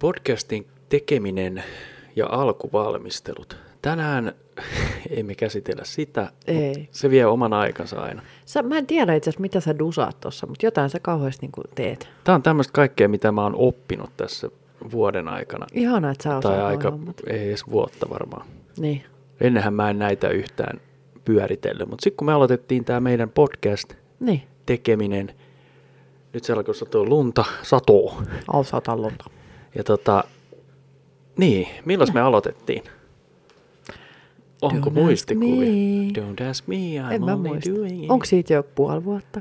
Podcastin tekeminen ja alkuvalmistelut. Tänään emme käsitellä sitä, Ei. se vie oman aikansa aina. Sä, mä en tiedä itse asiassa, mitä sä dusaat tuossa, mutta jotain sä kauheasti niin teet. Tämä on tämmöistä kaikkea, mitä mä oon oppinut tässä vuoden aikana. Ihana, että sä osaat tai aika, hommat. ei edes vuotta varmaan. Niin. Ennenhän mä en näitä yhtään pyöritellyt, mutta sitten kun me aloitettiin tämä meidän podcast Niin. tekeminen, nyt se alkoi satoa lunta, satoo. Au sata lunta. Ja tota, niin, milloin me aloitettiin? Onko Don't ask muistikuvia? me. Don't ask me, I'm En only muista. doing it. Onko siitä jo puoli vuotta?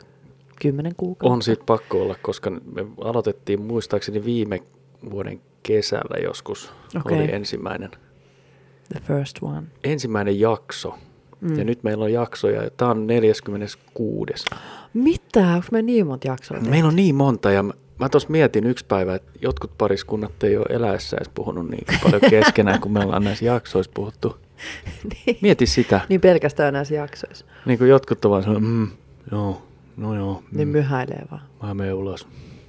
Kymmenen kuukautta? On siitä pakko olla, koska me aloitettiin muistaakseni viime vuoden kesällä joskus. Okei. Oli ensimmäinen, The first one. ensimmäinen jakso. Mm. Ja nyt meillä on jaksoja, ja tämä on 46. Mitä? Onko me niin monta jaksoa tehty? Meillä on niin monta, ja mä, tuossa mietin yksi päivä, että jotkut pariskunnat ei ole eläessä edes puhunut niin paljon keskenään, kun me ollaan näissä jaksoissa puhuttu. niin. Mieti sitä. niin pelkästään näissä jaksoissa. Niin kuin jotkut ovat vaan mm, joo, no joo, Niin mm, myhäilee vaan. mä menen ulos.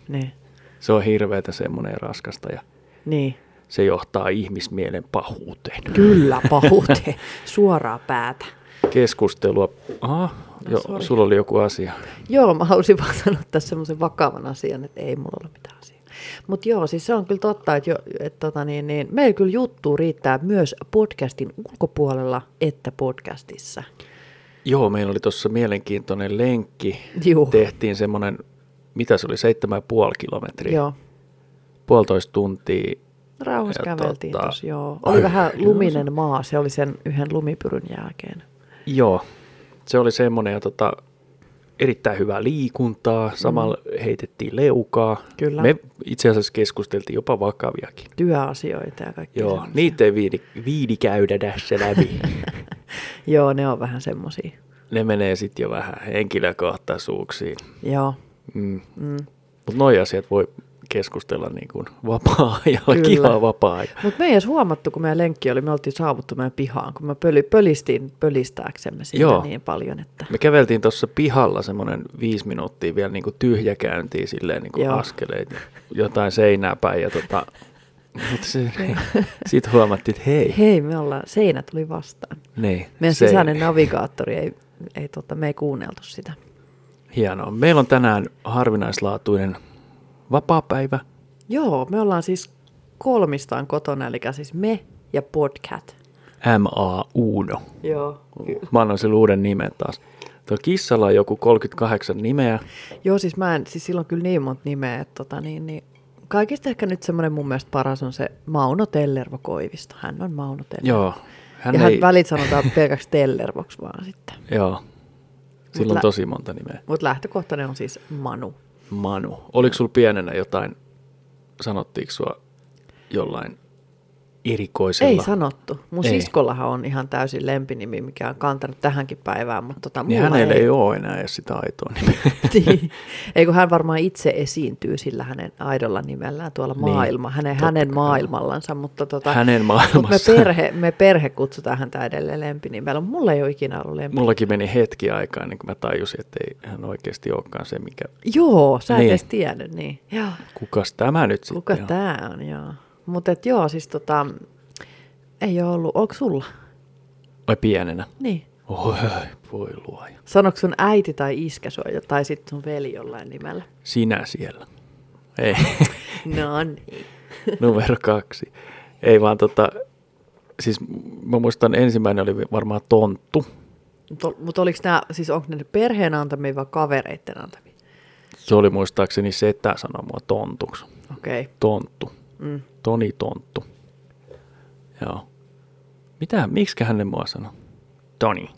Niin. Se on hirveätä semmoinen raskasta ja Niin. se johtaa ihmismielen pahuuteen. Kyllä, pahuuteen. Suoraa päätä. Keskustelua. Aha, No, jo, sorry. sulla oli joku asia. Joo, mä halusin vaan sanoa tässä semmoisen vakavan asian, että ei mulla ole mitään asiaa. Mutta joo, siis se on kyllä totta, että, jo, että tota niin, niin, meillä kyllä juttu riittää myös podcastin ulkopuolella että podcastissa. Joo, meillä oli tuossa mielenkiintoinen lenkki. Juu. Tehtiin semmoinen, mitä se oli, seitsemän ja puoli kilometriä. Joo. Puolitoista tuntia. Rauhassa Ja käveltiin tota- tuossa, joo. Oli Ai, vähän luminen maa, se oli sen yhden lumipyryn jälkeen. Joo, se oli semmoinen ja tota, erittäin hyvää liikuntaa. Samalla mm. heitettiin leukaa. Kyllä. Me itse asiassa keskusteltiin jopa vakaviakin. Työasioita ja kaikki Joo, niitä ei viidi, viidi käydä tässä läpi. Joo, ne on vähän semmosia. ne menee sitten jo vähän henkilökohtaisuuksiin. Joo. Mm. Mm. Mutta noi asiat voi keskustella niin kuin vapaa-ajalla, Kyllä. vapaa-ajalla. Mutta me ei edes huomattu, kun meidän lenkki oli, me oltiin saavuttu meidän pihaan, kun me pöli, pölistiin pölistääksemme siitä Joo. niin paljon, että Me käveltiin tuossa pihalla semmoinen viisi minuuttia vielä niin kuin tyhjäkäyntiä silleen niin kuin Joo. askeleet, jotain seinää päin ja tota, mutta se, sitten huomattiin, että hei, hei, me ollaan, seinä tuli vastaan. niin, Meidän se- sisäinen navigaattori ei, ei tota, me ei kuunneltu sitä. Hienoa. Meillä on tänään harvinaislaatuinen vapaapäivä. Joo, me ollaan siis kolmistaan kotona, eli siis me ja Podcat. MA Uno. Joo. Mä annoin sille uuden nimen taas. Tuo kissalla on joku 38 nimeä. Joo, siis mä en, siis sillä on kyllä niin monta nimeä, että tota, niin, niin, kaikista ehkä nyt semmoinen mun mielestä paras on se Mauno Tellervo Koivisto. Hän on Mauno Tellervo. Joo. Hän ja hän ei, välit sanotaan pelkäksi Tellervoksi vaan sitten. Joo. Sillä on lä- tosi monta nimeä. Mutta lähtökohtainen on siis Manu. Manu. Oliko sulla pienenä jotain, sanottiinko sua jollain erikoisella? Ei sanottu. Mun Ei. siskollahan on ihan täysin lempinimi, mikä on kantanut tähänkin päivään, mutta tota, Niin hänellä ei. ei. ole enää edes sitä aitoa nimeä. niin. Ei kun hän varmaan itse esiintyy sillä hänen aidolla nimellään tuolla Niin, maailma, hänen, hänen maailmallansa, mutta tota, Hänen mut me, perhe, me perhe kutsutaan häntä edelleen lempinimellä. Mulla ei ole ikinä ollut lempi. Mullakin meni hetki aikaa ennen kuin mä tajusin, että ei hän oikeasti olekaan se, mikä... Joo, sä et Niin. edes tiennyt, niin. Joo. Kukas tämä nyt sitten Kuka on? tää on, joo. Mutta joo, siis tota, ei ole ollut, onko sulla? Vai pienenä? Niin. Oi, voi luoja. Sanoiko sun äiti tai iskä sua tai sitten sun veli jollain nimellä? Sinä siellä. Ei, No niin. numero kaksi. Ei vaan tota, siis mä muistan ensimmäinen oli varmaan tonttu. Mutta mut oliko nämä, siis onko ne perheen antamia vai kavereitten antamia? Se oli muistaakseni setä sanoi mua tontuksi. Okei. Okay. Tonttu. Mm. Toni Tonttu. Joo. Mitä, miksi hän ne mua sanoi? Toni.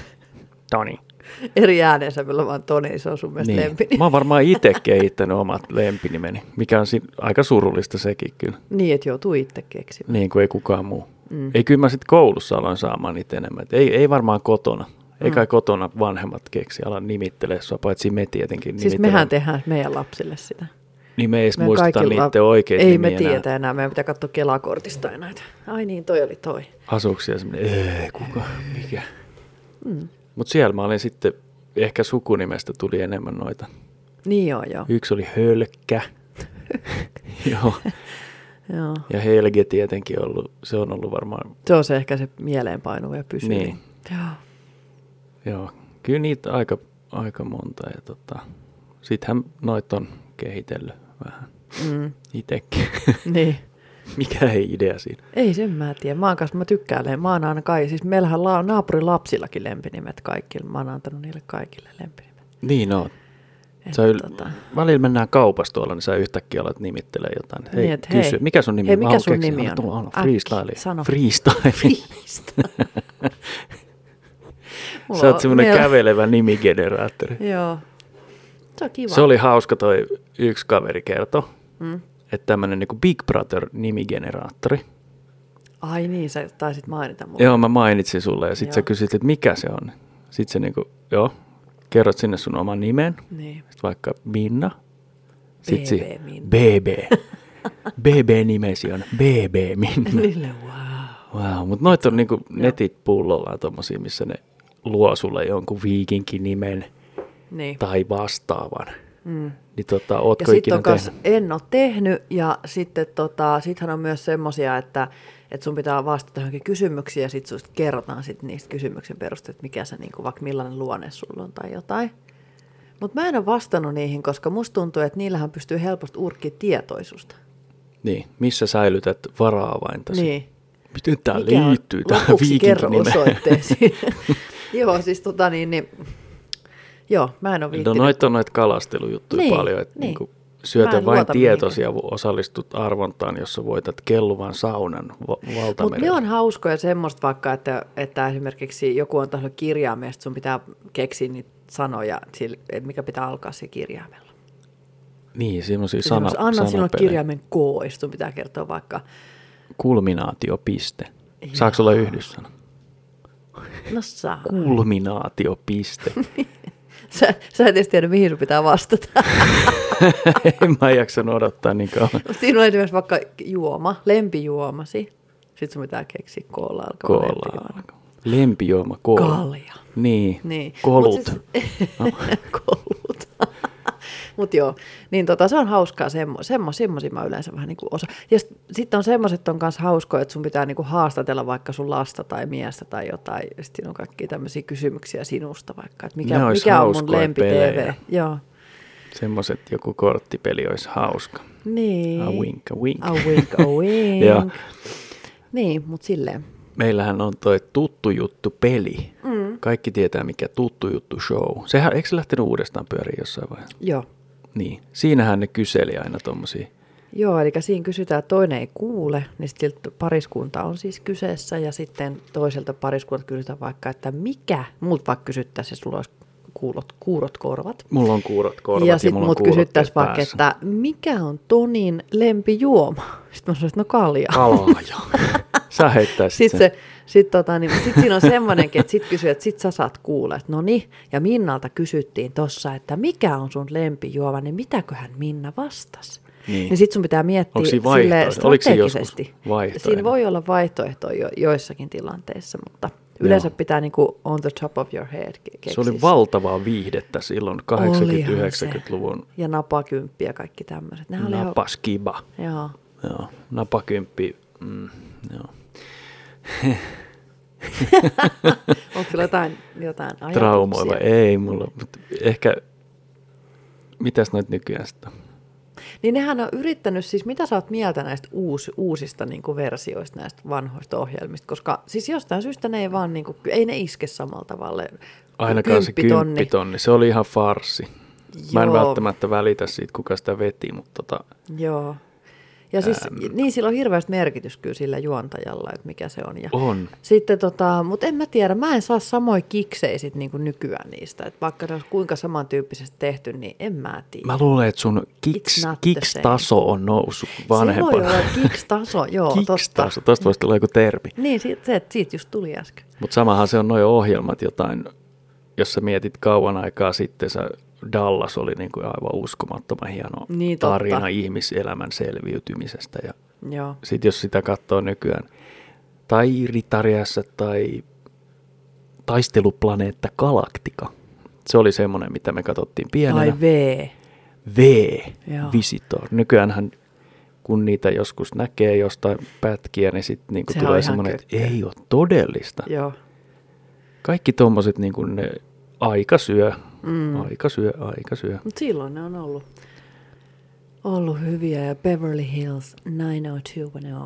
Toni. Eri äänensävyllä vaan Toni, se on sun mielestä niin. lempini. Mä oon varmaan itse kehittänyt omat lempinimeni, mikä on si- aika surullista sekin kyllä. Niin, että joutuu itse keksimään. Niin kuin ei kukaan muu. Mm. Ei kyllä mä sitten koulussa aloin saamaan niitä enemmän. Et ei, ei varmaan kotona. Ei Mm. kai kotona vanhemmat keksi ala nimittelee sua, paitsi me tietenkin Siis mehän tehdään meidän lapsille sitä. Niin me ei edes muisteta kaikilla- niiden oikeita Ei me nimiä enää. enää, meidän pitää katsoa Kelakortista näitä. Ai niin, toi oli toi. Asuksia semmoinen, ei, kuka, mikä. Mm. Mutta siellä mä olin sitten, ehkä sukunimestä tuli enemmän noita. Niin joo, joo. Yksi oli Hölkkä. Joo. Joo. Ja Helge tietenkin ollut, se on ollut varmaan, Se on se ehkä se mieleenpainuva ja pysyvin. Niin. Joo. joo, kyllä niitä aika, aika monta. Ja tota, sittenhän noit on kehitellyt vähän Mm. itsekin. Niin. Mikä ei idea siinä? Ei sen mä tiedä. Mä oon kanssa, mä tykkään. Mä oon aina kai, siis meillähän la, naapurin lapsillakin lempinimet kaikille. Mä oon antanut niille kaikille lempinimet. Niin on. Et Sä yl... tota, Välillä mennään kaupassa tuolla, niin sä yhtäkkiä alat nimittelee jotain. Hei, Niin, et kysy, hei. mikä sun nimi Hei, mikä sun nimi on? tulla, Äkki, freestyle. sano. Freestyle. Freestyle. Sä oot on semmonen meillä- kävelevä nimigeneraattori. Joo. Se on kiva. Se oli hauska toi yksi kaveri kertoi, Mm. että tämmönen niinku Big Brother nimigeneraattori. Ai niin, sä taisit mainita mulle. Joo, mä mainitsin sulle ja sit sä kysyt, että mikä se on. Sit sä niinku, joo, kerrot sinne sun oman nimen, Niin. sit vaikka Minna. Sit BB si- Minna. BB. BB-nimesi on BB Minna. Niille wow. Wow, mutta noit on niinku netit pullollaan tommosia, missä ne luo sulle jonkun viikinkin nimen Niin. tai vastaavan. Mm. Niin tota, Ja ootko sitten ikinä on kas, tehnyt? en ole tehnyt ja sitten tota, sittenhän on myös semmosia, että, että sun pitää vastata johonkin kysymyksiin ja sitten susta kerrotaan sit niistä kysymyksen perusteella, että mikä se niinku, vaikka millainen luonne sulla on tai jotain. Mutta mä en ole vastannut niihin, koska musta tuntuu, että niillähän pystyy helposti urkkimaan tietoisuutta. Niin, missä säilytät vara-avaintasi? Niin. Miten tämä liittyy tähän viikinkin joo, siis tota niin, niin joo, mä en ole No viittinyt. noita on noita kalastelujuttuja Niin, paljon, että niin. Mä syötä vain ja osallistut arvontaan, jossa voitat kelluvan saunan va- Mutta ne valtamerellä. on hauskoja semmoista vaikka, että, että esimerkiksi joku on tahdot kirjaimesta, sun pitää keksiä niitä sanoja, mikä pitää alkaa se kirjaimella. Niin, semmoisia Siis sana, semmosia, Anna sinulle kirjaimen K, sun pitää kertoa vaikka, Kulminaatiopiste. Saako olla yhdyssana? no saa. Kulminaatiopiste. Sä, sä et edes tiedä, mihin sun pitää vastata. en mä jaksanut odottaa niin kauan. Siinä on esimerkiksi vaikka juoma, lempijuomasi. Sitten sun pitää keksiä koolla alkava lempijuoma. Lempijuoma, koolla. Kalja. Niin, Niin. kolut. Siis, kolut. Mutta joo, niin tota, se on hauskaa, semmo, semmo, semmosia mä yleensä vähän niinku osa. Ja sitten sit on semmoiset on kanssa hauskoja, että sun pitää niinku haastatella vaikka sun lasta tai miestä tai jotain. Ja sitten on kaikkia tämmöisiä kysymyksiä sinusta vaikka, että mikä, mikä on mun lempi TV. Joo. Semmoiset joku korttipeli olisi hauska. Niin. A wink, a wink. A wink, a wink. Joo. Niin, mutta silleen. Meillähän on toi tuttu juttu peli. Mm. Kaikki tietää mikä tuttu juttu show. Sehän, eikö se lähtenyt uudestaan pyöriin jossain vaiheessa? Joo. Niin. Siinähän ne kyseli aina tommosia. Joo, eli siinä kysytään, että toinen ei kuule, niin sitten pariskunta on siis kyseessä ja sitten toiselta pariskunnalta kysytään vaikka, että mikä, multa vaikka kysyttäisiin, sulla olisi kuulot, kuurot korvat. Mulla on kuurot korvat ja ja, sitten mulla mut kysyttäisiin vaikka, että mikä on Tonin lempijuoma? Sitten mä sanoin, että no kalja. Kalaaja. Sä heittäisit Sitten sen. se, sit tota, niin, sit siinä on semmoinenkin, että sit kysyy, että sit sä saat kuulla, että no niin, ja Minnalta kysyttiin tossa, että mikä on sun lempijuoma, niin mitäköhän Minna vastasi? Niin. Niin sit sun pitää miettiä vaihtoehto? Oliko joskus strategisesti. vaihtoehto? Siinä voi olla vaihtoehtoja jo, joissakin tilanteissa, mutta yleensä Joo. pitää niinku on the top of your head ke- keksiä. Se oli valtavaa viihdettä silloin Olihan se. 80-90-luvun Ja napakymppi ja kaikki tämmöiset. Napaskiba. Joo. Joo, napakymppi. Mm, joo. Onko sulla jotain, jotain ajatuksia? Traumoiva. Ei mulla, mutta ehkä, mitäs noit nykyään sitten? Niin nehän on yrittänyt, siis mitä sä oot mieltä näistä uus, uusista niin kuin versioista näistä vanhoista ohjelmista, koska siis jostain syystä ne ei vaan, niin kuin, ei ne iske samalla tavalla. Ainakaan se Kymppitonni. se oli ihan farsi. Mä en Joo. välttämättä välitä siitä, kuka sitä veti, mutta tota, Joo. Ja siis niin sillä on hirveästi merkitys kyllä sillä juontajalla, että mikä se on. Ja on. Sitten tota, mutta en mä tiedä, mä en saa samoja kiksejä sit niinku nykyään niistä. Että vaikka ne olisi kuinka samantyyppisesti tehty, niin en mä tiedä. Mä luulen, että sun kiks, kiks-taso on noussut Se voi vanhempana. olla kiks-taso, joo. Kiks-taso, tosta voisi tulla joku termi. Niin, siitä, se, siitä just tuli äsken. Mutta samahan se on noin ohjelmat jotain, jos sä mietit kauan aikaa sitten, sä Dallas oli niin kuin aivan uskomattoman hieno Niin, totta. tarina ihmiselämän selviytymisestä. Ja Joo. sitten jos sitä katsoo nykyään, tai Ritariassa tai Taisteluplaneetta Galaktika, se oli semmoinen, mitä me katsottiin pienenä. Tai V. V, Joo. Visitor. Nykyäänhän kun niitä joskus näkee jostain pätkiä, niin sitten niinku Sehän tulee semmoinen, että ei ole todellista. Joo. Kaikki tommoset niinku ne aika syö, Mm. aika syö, aika syö. Mutta silloin ne on ollut, ollut hyviä ja Beverly Hills 90210.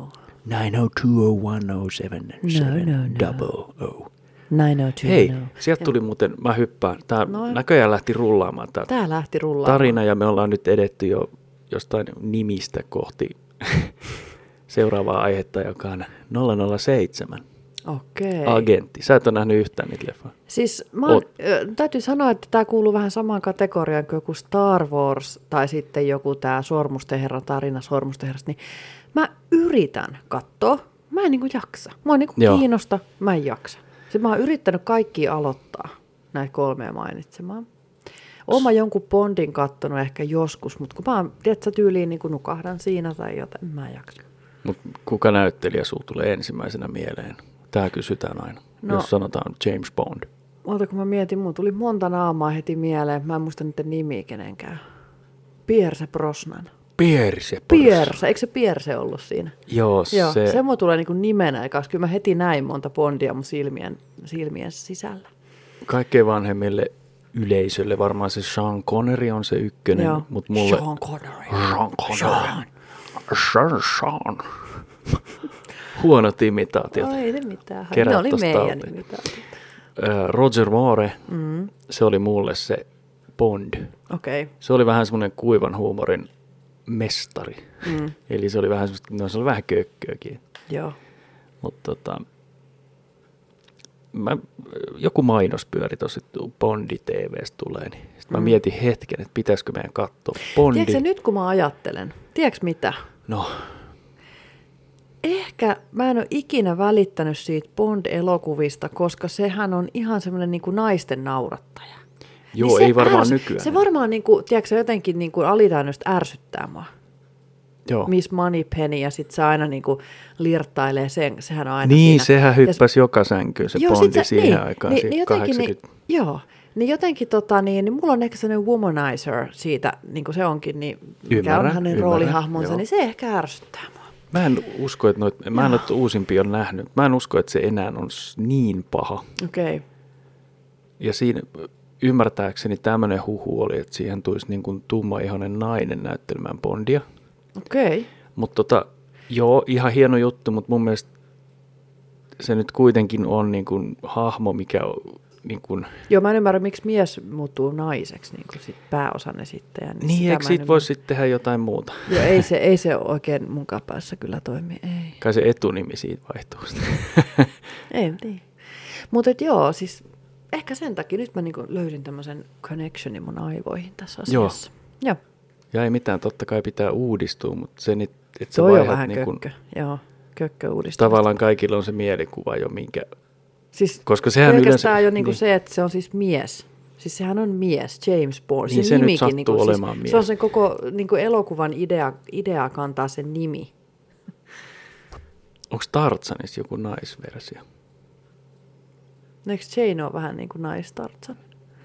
9020107 No, no, no. double O. 90210. Hei, sieltä tuli muuten, mä hyppään, tää No. näköjään lähti rullaamaan tää Tää lähti rullaamaan. tarina ja me ollaan nyt edetty jo jostain nimistä kohti seuraavaa aihetta, joka on 007. Okei. Agentti. Sä et ole nähnyt yhtään niitä leffoja. Siis mä oon, täytyy sanoa, että tämä kuuluu vähän samaan kategoriaan kuin joku Star Wars tai sitten joku tämä Sormusten herran tarina Sormusten herrasta, niin mä yritän katsoa, mä en niinku jaksa. Mä oon niinku Joo. kiinnosta, mä en jaksa. Sitten mä oon yrittänyt kaikki aloittaa, näitä kolmea mainitsemaan. Oon mä jonkun Bondin kattonut ehkä joskus, mutta kun mä oon, tiedätkö, tyyliin niin nukahdan siinä tai jotain, en mä jaksa. Mut kuka näyttelijä sulla tulee ensimmäisenä mieleen? Tää kysytään aina, No. jos sanotaan James Bond. Oota, kun mä mietin, mulla tuli monta naamaa heti mieleen. Mä en muista niiden nimiä kenenkään. Pierce Brosnan. Pierce. Pierce, eikö se Pierce ollut siinä? Joo, Joo, se, se mua tulee niin nimenä, koska kyllä mä heti näin monta Bondia mun silmien, silmien sisällä. kaikkein vanhemmille yleisölle varmaan se Sean Connery on se ykkönen, Joo. mutta mulle... Sean Connery. Sean Connery. Sean. Sean. Sean. Huonot imitaatiot. No ei ne mitään. Ne oli meidän imitaatiot. Roger Moore, Mm. se oli mulle se Bond. Okay. Se oli vähän semmoinen kuivan huumorin mestari. Mm. Eli se oli vähän semmoista, no se oli vähän kökköäkin. Joo. Mutta tota, mä, joku mainos pyöri tosi Bondi TVstä tulee, niin sit mä Mm. mietin hetken, että pitäisikö meidän katsoa Bondi. Tiedätkö nyt kun mä ajattelen, tiedätkö mitä? No, Ehkä mä en ole ikinä välittänyt siitä Bond-elokuvista, koska sehän on ihan semmoinen niin naisten naurattaja. joo, Niin se ei varmaan ärs- nykyään. Se varmaan niin kuin, tiedätkö, se jotenkin niin kuin alitäynnöstä ärsyttää mua. joo. Miss Moneypenny ja sitten se aina niin kuin lirttailee sen, sehän on aina Niin, siinä. sehän Ja hyppäsi joka sänkyyn se Joo, Bondi sä- siihen niin, aikaan, niin, niin, niin jotenkin, 80. niin, joo, niin jotenkin tota, niin, niin mulla on ehkä sellainen womanizer siitä, niin kuin se onkin, niin mikä Ymmärrän, on hänen ymmärrän, roolihahmonsa, joo. niin se ehkä ärsyttää mua. Mä en usko, että noit, mä en ole uusimpia nähnyt. Mä en usko, että se enää on niin paha. Okei, okay. Ja siinä ymmärtääkseni tämmöinen huhu oli, että siihen tulisi niin kuin tummaihoinen nainen näyttelemään Bondia. okei. Okay. Mutta tota, joo, ihan hieno juttu, mutta mun mielestä se nyt kuitenkin on niin kuin hahmo, mikä on niin kuin, Joo, mä en ymmärrä, miksi mies muuttuu naiseksi, niin kuin sit pääosan esittäjä. niin, sitä eikö siitä voi ymmärrä. sitten tehdä jotain muuta? Joo, ei se, ei se oikein mun päässä kyllä toimi, ei. Kai se etunimi siitä vaihtuu sitten. Ei, niin. Mutta joo, siis ehkä sen takia nyt mä niinku löysin tämmöisen connectionin mun aivoihin tässä Joo. asiassa. Joo. Ja ei mitään, totta kai pitää uudistua, mutta se, nyt, että sä Toi on vähän niin kuin, kökkö. Joo, kökkö uudistumista. tavallaan kaikilla on se mielikuva jo, minkä... Siis Koska sehän pelkästään yleensä- jo niinku niin. se, että se on siis mies. Siis sehän on mies, James Bond. Niin se nyt nimikin sattuu niinku, olemaan siis, mies. Se on sen koko niinku elokuvan idea, idea kantaa sen nimi. Onko Tarzanissa joku naisversio? Eikö Jane ole vähän niin kuin naistartsan?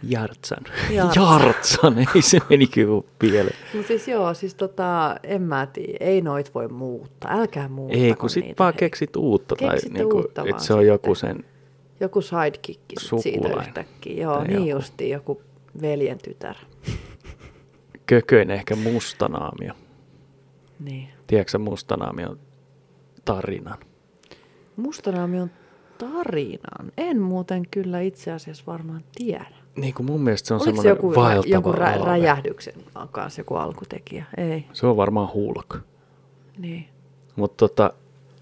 Jartsan. Jartsan. Jartsan, ei se meni kyllä pieleen. No siis joo, siis tota, en mä tiedä, ei noit voi muuttaa, älkää muuttako Ei, kun sit niitä, vaan hei. keksit uutta. Tai Keksitte niinku, uutta että vaan se on sitten. joku sen... Joku sidekick siitä yhtäkkiä. Joo, Tai niin joku. justiin, joku veljen tytär. Kököinen ehkä mustanaamio. Niin. Tiedätkö mustanaamion tarinan? Mustanaami on tarinan. En muuten kyllä itse asiassa varmaan tiedä. Niin kuin mun mielestä se on Oliko semmoinen joku, vaeltava jonkun rä- alve. räjähdyksen kanssa joku alkutekijä? Ei. Se on varmaan hulk. Niin. Mutta tota,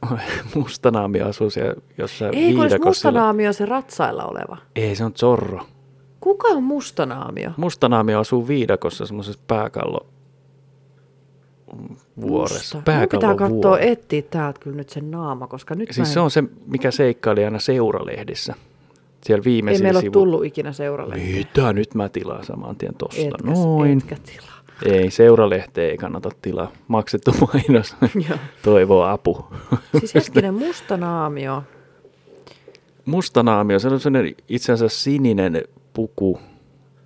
mustanaami asuu siellä jossain Ei, kun mustanaamio se ratsailla oleva. Ei, se on Zorro. Kuka on mustanaamio? Mustanaami asuu viidakossa semmoisessa pääkallo vuoressa. Mun pitää katsoa, etsiä täältä kyllä nyt sen naama, koska nyt Siis en, se on se, mikä seikkaili aina seuralehdissä. Siellä ei viimeisillä meillä ole sivu- tullut ikinä seuralle. Mitä? Nyt mä tilaan saman tien tosta. Etkä, Noin. etkä tilaa. Ei, seuralehteen ei kannata tilaa. Maksettu mainos. Joo. Toivoo apu. Siis hetkinen, mustanaamio. Mustanaamio, se on sellainen itse asiassa sininen puku.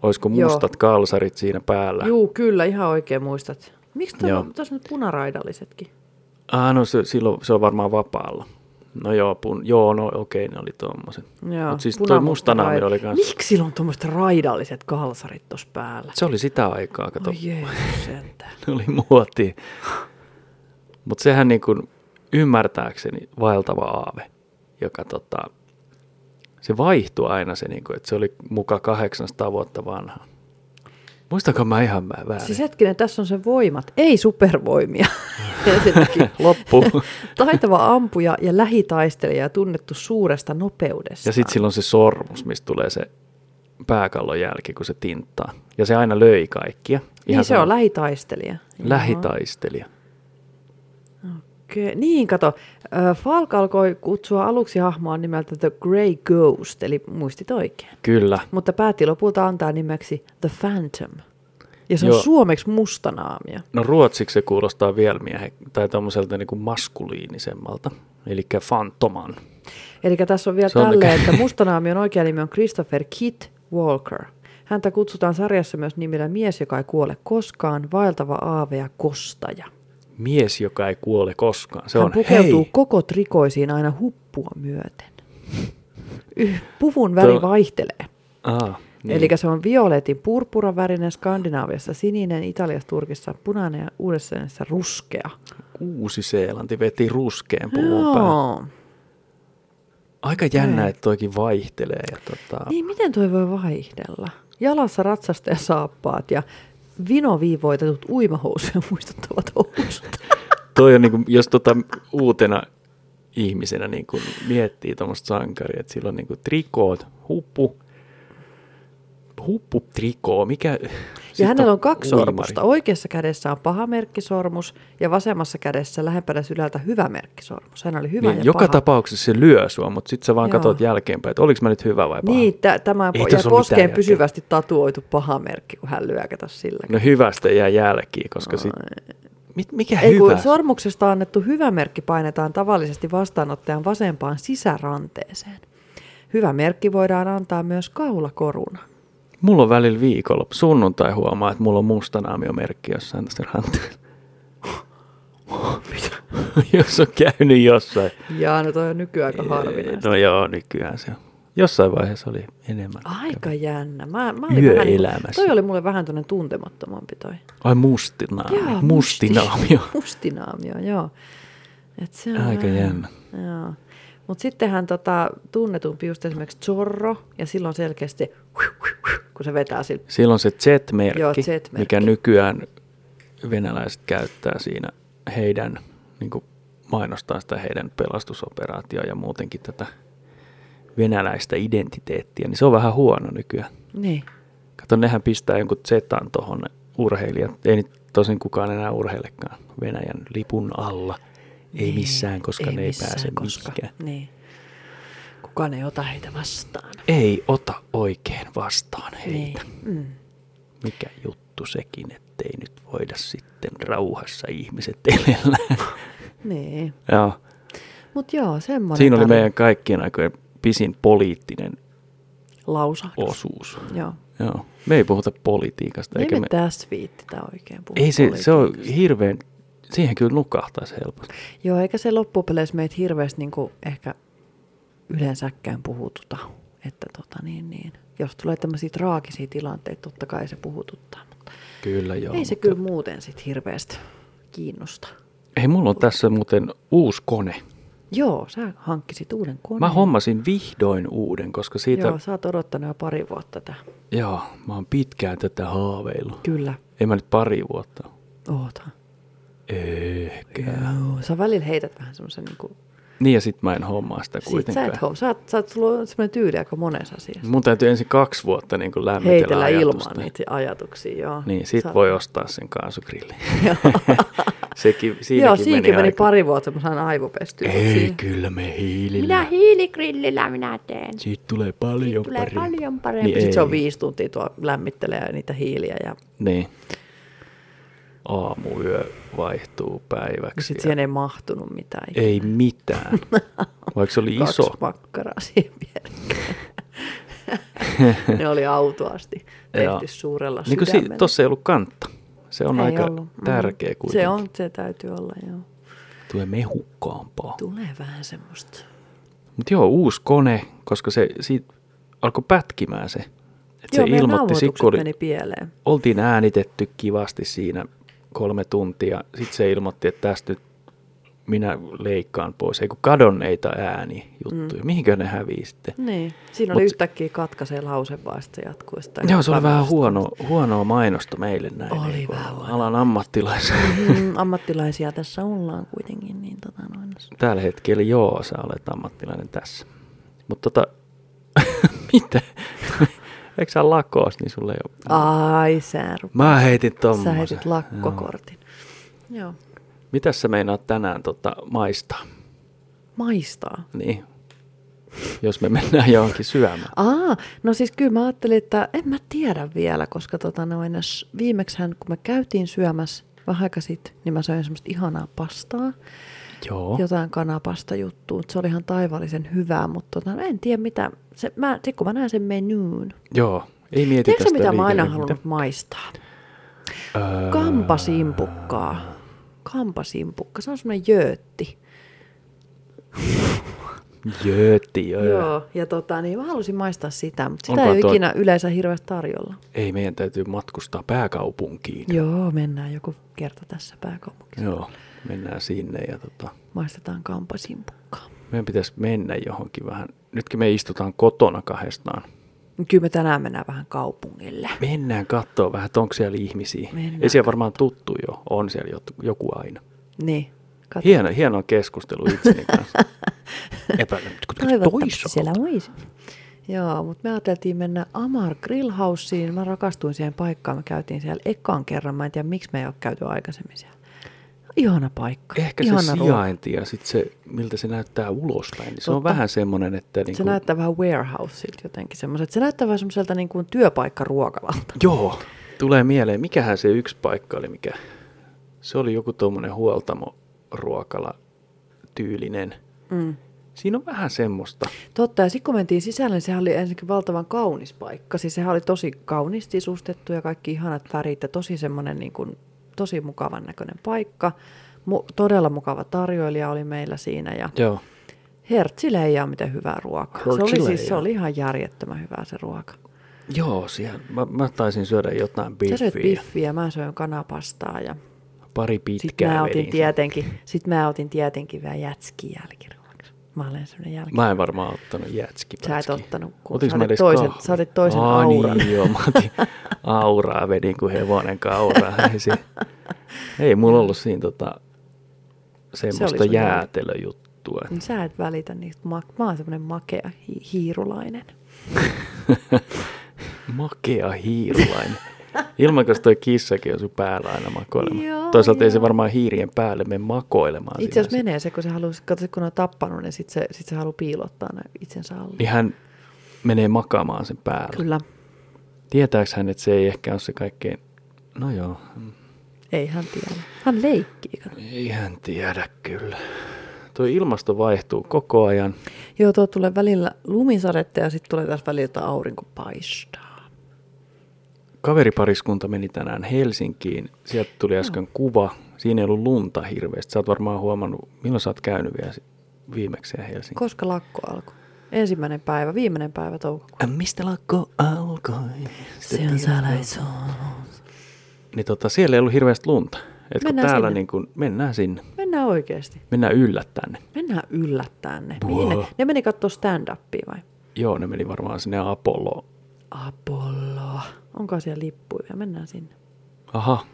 Olisiko Joo. mustat kalsarit siinä päällä? Juu, kyllä, ihan oikein muistat. Miksi Joo. tuossa nyt punaraidallisetkin? Ah, no se, silloin, se on varmaan vapaalla. No joo, pun, joo no okei, ne oli tommoset. Joo, Mut siis toi mustanaami raid- oli kans, Miksi sillä on tuommoiset raidalliset kalsarit tuossa päällä? se oli sitä aikaa, kato, Oi sentään. ne oli muotia. Mutta sehän niin kuin ymmärtääkseni vaeltava aave, joka tota, se vaihtui aina se, niin kuin, että se oli muka 800 vuotta vanha. Muistanko mä ihan mä väärin? Siis hetkinen, tässä on se voimat, ei supervoimia. Loppu. taitava ampuja ja lähitaistelija tunnettu suuresta nopeudesta. Ja sitten silloin se sormus, mistä tulee se pääkallon jälki, kun se tinttaa. Ja se aina löi kaikkia. Niin se sama- on lähitaistelija. lähitaistelija. Okei, Niin, kato. Falk alkoi kutsua aluksi hahmoa nimeltä The Grey Ghost, eli muistit oikein. Kyllä. Mutta päätti lopulta antaa nimeksi The Phantom. Ja se on Joo. suomeksi mustanaamio. No ruotsiksi se kuulostaa vielä miehe, tai tommoselta niin kuin maskuliinisemmalta, eli fantoman. Eli tässä on vielä Se on tälleen, mikä- että mustanaamion oikea nimi on Christopher Kit Walker. Häntä kutsutaan sarjassa myös nimellä mies, joka ei kuole koskaan, vaeltava aave ja kostaja. Mies, joka ei kuole koskaan. Se Hän on, pukeutuu hei, koko trikoisiin aina huppua myöten. Puvun väri Tuo- vaihtelee. Aa, Niin. Eli se on violetin purpuran värinen, Skandinaaviassa sininen, Italiassa, Turkissa punainen ja uudessa ruskea. Uusi-Seelanti veti ruskeen puvun päälle. Aika jännä, että toikin vaihtelee. Ja tota, Niin, miten toi voi vaihdella? Jalassa ratsasta ja saappaat ja vinoviivoitetut uimahousuja muistuttavat housut. toi on niin kuin, jos tota uutena ihmisenä niin kuin miettii tuommoista sankaria, että sillä on niin kuin trikoot, huppu, huppu, trikoo, mikä... Ja hänellä on kaksi uimari. sormusta. Oikeassa kädessä on paha merkkisormus ja vasemmassa kädessä lähempänä sydältä hyvä merkkisormus. Hän oli hyvä Niin, ja joka paha. tapauksessa se lyö sua, mutta sitten sä vaan Joo. katsot jälkeenpäin, että oliko mä nyt hyvä vai paha. Niin, tä- tämä Ei tossa ja poskeen pysyvästi tatuoitu paha merkki, kun hän lyö kato sillä. No hyvästä jää jälkiä, koska sit... Mit, mikä Ei hyvä? kun sormuksesta annettu hyvä merkki painetaan tavallisesti vastaanottajan vasempaan sisäranteeseen. Hyvä merkki voidaan antaa myös kaulakoruna. Mulla on välillä viikolla, sunnuntai huomaa, että mulla on musta naamiomerkki jossain tässä ranteella. Jos on käynyt jossain. Jaa, no toi on nykyään aika harvinaista. No joo, nykyään se on. Jossain vaiheessa oli enemmän. Aika jännä. Mä, mä olin vähän, Yöelämässä. toi oli mulle vähän tuonne tuntemattomampi toi. Ai mustinaamio. Jaa, Mustinaamio. musti- Mustinaamio, joo. Et se on Aika vähän- jännä. Joo. Mutta sittenhän tota, tunnetumpi just esimerkiksi Zorro, ja silloin selkeästi, kun se vetää sillä Silloin se Z-merkki, Joo, Z-merkki. mikä nykyään venäläiset käyttää siinä heidän, niin kuin mainostaa sitä heidän pelastusoperaatioa ja muutenkin tätä venäläistä identiteettiä, niin se on vähän huono nykyään. Niin. Kato, nehän pistää jonkun Zetan tuohon urheilijat. Ei nyt tosin kukaan enää urheilekaan Venäjän lipun alla. Ei Niin, missään, koska ne ei missään, pääse koska, mihinkään. Niin. Kukaan ei ota heitä vastaan. Ei ota oikein vastaan heitä. Niin. Mm. Mikä juttu sekin, ettei nyt voida sitten rauhassa ihmiset elellä. Niin. Joo. Mutta joo, semmoinen Siinä oli meidän kaikkien aikojen pisin poliittinen lausahdus. osuus. Joo. Joo. Me ei puhuta politiikasta. Ei Eikä me tässä viittitä oikein puhua ei se, se on hirveän, siihen kyllä nukahtaisi helposti. Joo, eikä se loppupeleissä meitä hirveästi niin kuin ehkä yleensäkään puhututa. Että tota niin, niin. Jos tulee tämmöisiä traagisia tilanteita, totta kai se puhututtaa. Mutta Kyllä joo. ei se mutta- kyllä muuten sit hirveästi kiinnosta. Ei, mulla on tässä muuten uusi kone. Joo, sä hankkisit uuden koneen. Mä hommasin vihdoin uuden, koska siitä, Joo, sä oot odottanut jo pari vuotta tätä. joo mä oon pitkään tätä haaveillut. Kyllä, Ei mä nyt pari vuotta. oota. Ehkä. Joo, sä välillä heität vähän semmoisen niinku... Niin ja sit mä en hommaa sitä Sit sä kuitenkaan. et hom- sä, oot- sä, oot- sulla on semmoinen tyyli aika monessa asiassa. Mun täytyy ensin kaksi vuotta niin kuin lämmitellä Heitellä ajatusta. ilmaan niitä ajatuksia, joo. Niin, sit Sä- voi ostaa sen kaasugrillin. Sekin, siinäkin Joo, siinäkin meni, aika. pari vuotta, mä sain aivopestyä. Ei, kyllä me hiilillä. Minä hiiligrillillä minä teen. Siitä tulee paljon Tulee parempi. paljon parempi. Niin Sitten se on viisi tuntia tuo lämmittelee niitä hiiliä ja Niin. Aamuyö vaihtuu päiväksi. sitten siihen ei mahtunut mitään. Ei mitään. Vaikka se oli Kaksi iso. makkaraa siihen vierekkäin. ne oli autuasti tehty Joo. suurella Niin kuin si- sydämellä. tossa ei ollut kantta. Se on Ei aika ollut. Mm. tärkeä kuitenkin. Se on, se täytyy olla, joo. Tulee mehukkaampaa. Tulee vähän semmoista. Mutta joo, uusi kone, koska se siitä alkoi pätkimään se. Että joo, se ilmoitti, sit kun oli, meni pieleen. oltiin äänitetty kivasti siinä kolme tuntia. Sitten se ilmoitti, että tästä nyt minä leikkaan pois. Ei kun kadonneita ääni juttuja. Mm. Mihinkö ne hävii sitten? Niin. Siinä Mut- oli yhtäkkiä katkaisee lause vaan, sitten se jatkuu sitä. Joo, se oli vähän huono, huonoa mainosta meille näin. Oli niin vähän huono. Alan ammattilaisia. Mm, ammattilaisia tässä ollaan kuitenkin, niin tota noin. Tällä hetkellä joo, sä olet ammattilainen tässä. Mutta tota, mitä? Eikö sä lakoos, niin sulle ei ole... Ai, sä, rup- Mä heitin sä tommosen. heitit lakkokortin. Joo. Mitäs sä meinaat tänään tota, maistaa? Maistaa. Niin. Jos me mennään johonkin syömään. Aa, no siis kyllä mä ajattelin, että en mä tiedä vielä, koska tota noin, viimeksihän kun me käytiin syömässä vähän aika sitten, niin mä söin semmoista ihanaa pastaa, Joo. jotain kanapasta juttua. Se oli ihan taivallisen hyvää, mutta tota, en tiedä mitä, se, mä, sit kun mä näen sen menyyn. Joo. Ei mietitä Tiedätkö sitä mitä mä aina halunnut maistaa? Öö, Kampasimpukkaa. Kampasimpukka, se on semmoinen jöötti. Jöötti, joo. Joo, ja tota, niin mä halusin maistaa sitä, mutta sitä Onko ei ole ikinä yleensä hirveästi tarjolla. Ei, meidän täytyy matkustaa pääkaupunkiin. Joo, mennään joku kerta tässä pääkaupungissa. Joo. Mennään sinne ja tota, Maistetaan kampasimpukkaa. meidän pitäisi mennä johonkin vähän. Nytkin me istutaan kotona kahdestaan. Kyllä me tänään mennään vähän kaupungille. Mennään katsoa vähän, että onko siellä ihmisiä. Mennään Ei siellä varmaan tuttu jo, on siellä joku- aina. Niin. Hieno, hieno keskustelu itseni kanssa. Toivottavasti siellä olisi. Joo, mutta me ajateltiin mennä Amar Grillhouseen. Mä rakastuin siihen paikkaan. Me käytiin siellä ekan kerran. Mä en tiedä, miksi me ei ole käyty aikaisemmin siellä. Ihana paikka. Ehkä Ihana se ruoka. sijainti ja sitten se, miltä se näyttää ulospäin, niin se on vähän semmoinen, että... Niin Se näyttää vähän warehouseilta jotenkin semmoiset. Se näyttää vähän semmoiselta niin kuin työpaikkaruokalalta. Joo, tulee mieleen. Mikähän se yksi paikka oli, mikä... Se oli joku tuommoinen huoltamo-ruokala tyylinen. Mm. Siinä on vähän semmoista. Totta, ja sitten kun mentiin sisälle, niin sehän oli ensinnäkin valtavan kaunis paikka. Siis sehän oli tosi kauniisti sisustettu ja kaikki ihanat värit ja tosi semmoinen niin kuin, tosi mukavan näköinen paikka. Mu- todella mukava tarjoilija oli meillä siinä ja Joo. hertsileijaa miten hyvää ruokaa. Se oli, siis, se oli ihan järjettömän hyvää se ruoka. Joo, siellä. Mä, mä taisin syödä jotain Sä söit biffiä. biffiä, mä söin kanapastaa ja Pari sitten pitkää mä otin tietenkin, sit mä otin tietenkin vielä jätskiä jälkiruokaksi. Mä olen semmoinen jälki. Mä en varmaan ottanut jätskipätskiä. Sä et ottanut, kun Otinko sä mä otit toisen, sä otit toisen Aa, auran. Niin, joo, mä otin auraa, vedin kuin hevonen kauraa. Ei, se, ei mulla ollut siinä tota, semmoista sun jäätelöjuttua. Niin sä et välitä niistä. Ma- mä oon semmoinen makea hi- hiirulainen. Makea hiirulainen. Ilmankos toi kissakin on sun päällä aina makoilemaan. Joo, Toisaalta ei se joo. varmaan hiirien päälle mene makoilemaan. Itse asiassa menee se, kun se haluaa, katso, kun on tappanut, niin sitten se, sit se haluaa piilottaa ne itsensä alle. Niin hän menee makaamaan sen päällä. Kyllä. Tietääks hän, että se ei ehkä ole se kaikkein... No joo, Ei hän tiedä. Hän leikkii. ei hän tiedä kyllä. Tuo ilmasto vaihtuu koko ajan. Joo, tuo tulee välillä lumisadetta ja sitten tulee taas välillä, että aurinko paistaa. Kaveripariskunta meni tänään Helsinkiin. Sieltä tuli äsken kuva. Siinä ei ollut lunta hirveästi. Sä oot varmaan huomannut, milloin sä oot käynyt vielä si- viimeksi Helsingissä. Koska lakko alkoi? Ensimmäinen päivä, viimeinen päivä toukokuuta. Äh, Mistä lakko alkoi? Se on salaisuus. Niin tota, siellä ei ollut hirveästi lunta. Et Mennään täällä sinne. niin kun, mennään sinne. Mennään oikeasti. Mennään yllättäen. Mennään yllättäen ne. Mihin ne? Ne meni katsoa stand-upia vai? Joo, ne meni varmaan sinne Apolloon. Apollo. Onko siellä lippuja? Mennään sinne. Aha,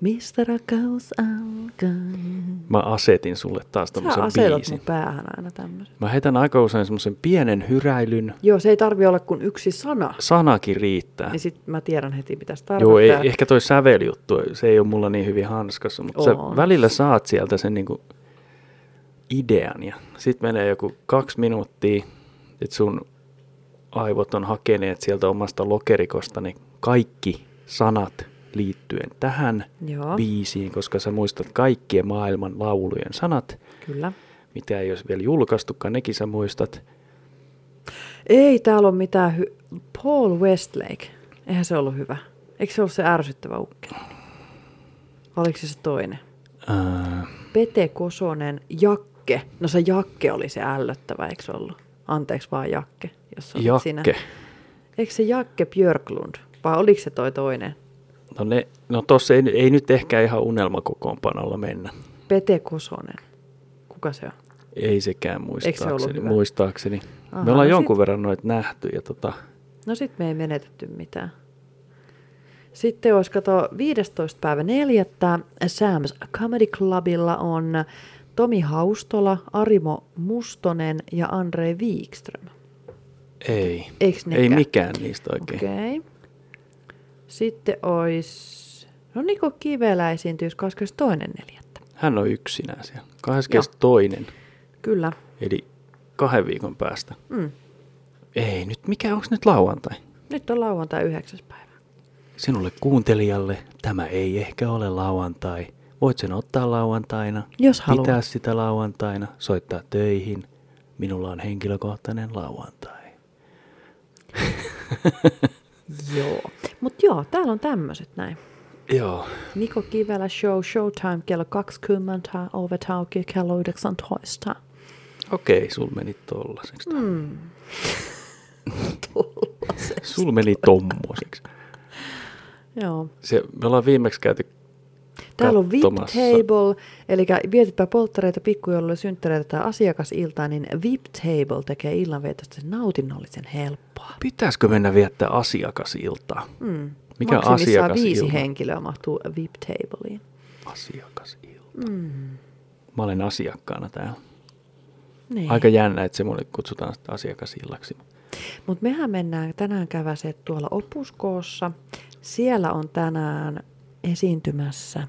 Mistä rakkaus alkaa? mä asetin sulle taas Sä tämmöisen mun biisin. päähän aina tämmöisen. Mä heitän aika usein semmoisen pienen hyräilyn. Joo, se ei tarvi olla kuin yksi sana. Sanakin riittää. Niin sit mä tiedän heti, mitä se Joo, tarkoittaa. ei, ehkä toi säveljuttu, se ei ole mulla niin hyvin hanskassa, mutta sä välillä saat sieltä sen niinku idean ja sitten menee joku kaksi minuuttia, että sun aivot on hakeneet sieltä omasta lokerikosta ne kaikki sanat liittyen tähän Joo. biisiin, koska sä muistat kaikkien maailman laulujen sanat, Kyllä. mitä ei olisi vielä julkaistukaan, nekin sä muistat. Ei täällä ole mitään hy- Paul Westlake. Eihän se ollut hyvä. Eikö se ollut se ärsyttävä ukkeli? Vai oliko se se toinen? Äh, Pete Kosonen, Jakke. No se Jakke oli se ällöttävä, eikö se ollut? Anteeksi vaan Jakke, jos olit Jakke. sinä. Eikö se Jakke Björklund? Vai oliko se toi toinen? No, ne, no tossa ei, ei nyt ehkä ihan unelmakokoonpanolla mennä. Pete Kosonen. Kuka se on? Ei sekään Eikö se ollut muistaakseni. muistaakseni. Aha, Me ollaan no jonkun sit- verran noita nähty. Ja tota, No sit me ei menetetty mitään. Sitten olisi, kato, 15. päivä 4. Sam's Comedy Clubilla on Tomi Haustola, Arimo Mustonen ja Andrei Wikström. Ei. Eiks ei mikään niistä oikein. Okei. Okay. Sitten olisi, no Niko Kivelä esiintyisi 22.4. Hän on yksinään siellä. 22. Kyllä. Eli kahden viikon päästä. Mm. Ei nyt, mikä onko nyt lauantai? Nyt on lauantai 9. päivä. Sinulle kuuntelijalle tämä ei ehkä ole lauantai. Voit sen ottaa lauantaina, Jos haluat. pitää sitä lauantaina, soittaa töihin. Minulla on henkilökohtainen lauantai. Joo. Mutta joo, täällä on tämmöiset näin. Joo. Niko Kivelä Show, Showtime kello 20, Overtauki kello 19. Okei, sul meni tollaseksi. Mm. Sul meni tommoseksi. Joo. Se, me ollaan viimeksi käyty Täällä on VIP. Table, eli vietitpä polttareita, pikkujouluja, synttäreitä tai asiakasiltaa, niin VIP Table tekee illanvietosta nautinnollisen helppoa. Pitäisikö mennä viettää asiakasiltaa? Mm. Mikä Maksimissaan asiakasilta? viisi henkilöä mahtuu VIP Tableen. Asiakasilta. Mm. Mä olen asiakkaana täällä. Niin. Aika jännä, että semmoinen kutsutaan sitä asiakasillaksi. Mutta mehän mennään tänään käväset tuolla opuskoossa. Siellä on tänään esiintymässä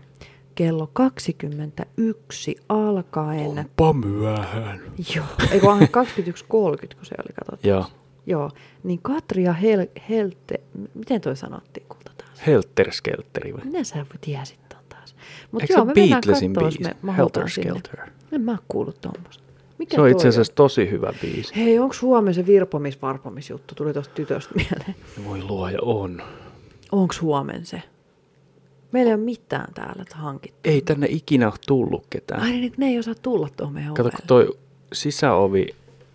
kello 21 alkaen. Onpa myöhään. Joo, ei kun 21.30, kun se oli katsottu. Joo. Joo, niin Katria Hel- Helte, miten toi sanottiin kulta taas? Helterskelteri vai? Minä sä tiesit ton taas. Mut Eikö joo, se me Beatlesin biisi? me Helter sinne. Skelter. En mä kuullut tuommoista. Mikä Se on itse asiassa tosi hyvä biisi. Hei, onko huomenna se virpomis-varpomisjuttu? Tuli tuosta tytöstä mieleen. Voi luoja, on. Onko huomenna se? Meillä ei ole mitään täällä hankittu. Ei tänne ikinä ole tullut ketään. Ai niin, ne ei osaa tulla tuohon meidän Kato, kun toi sisäovi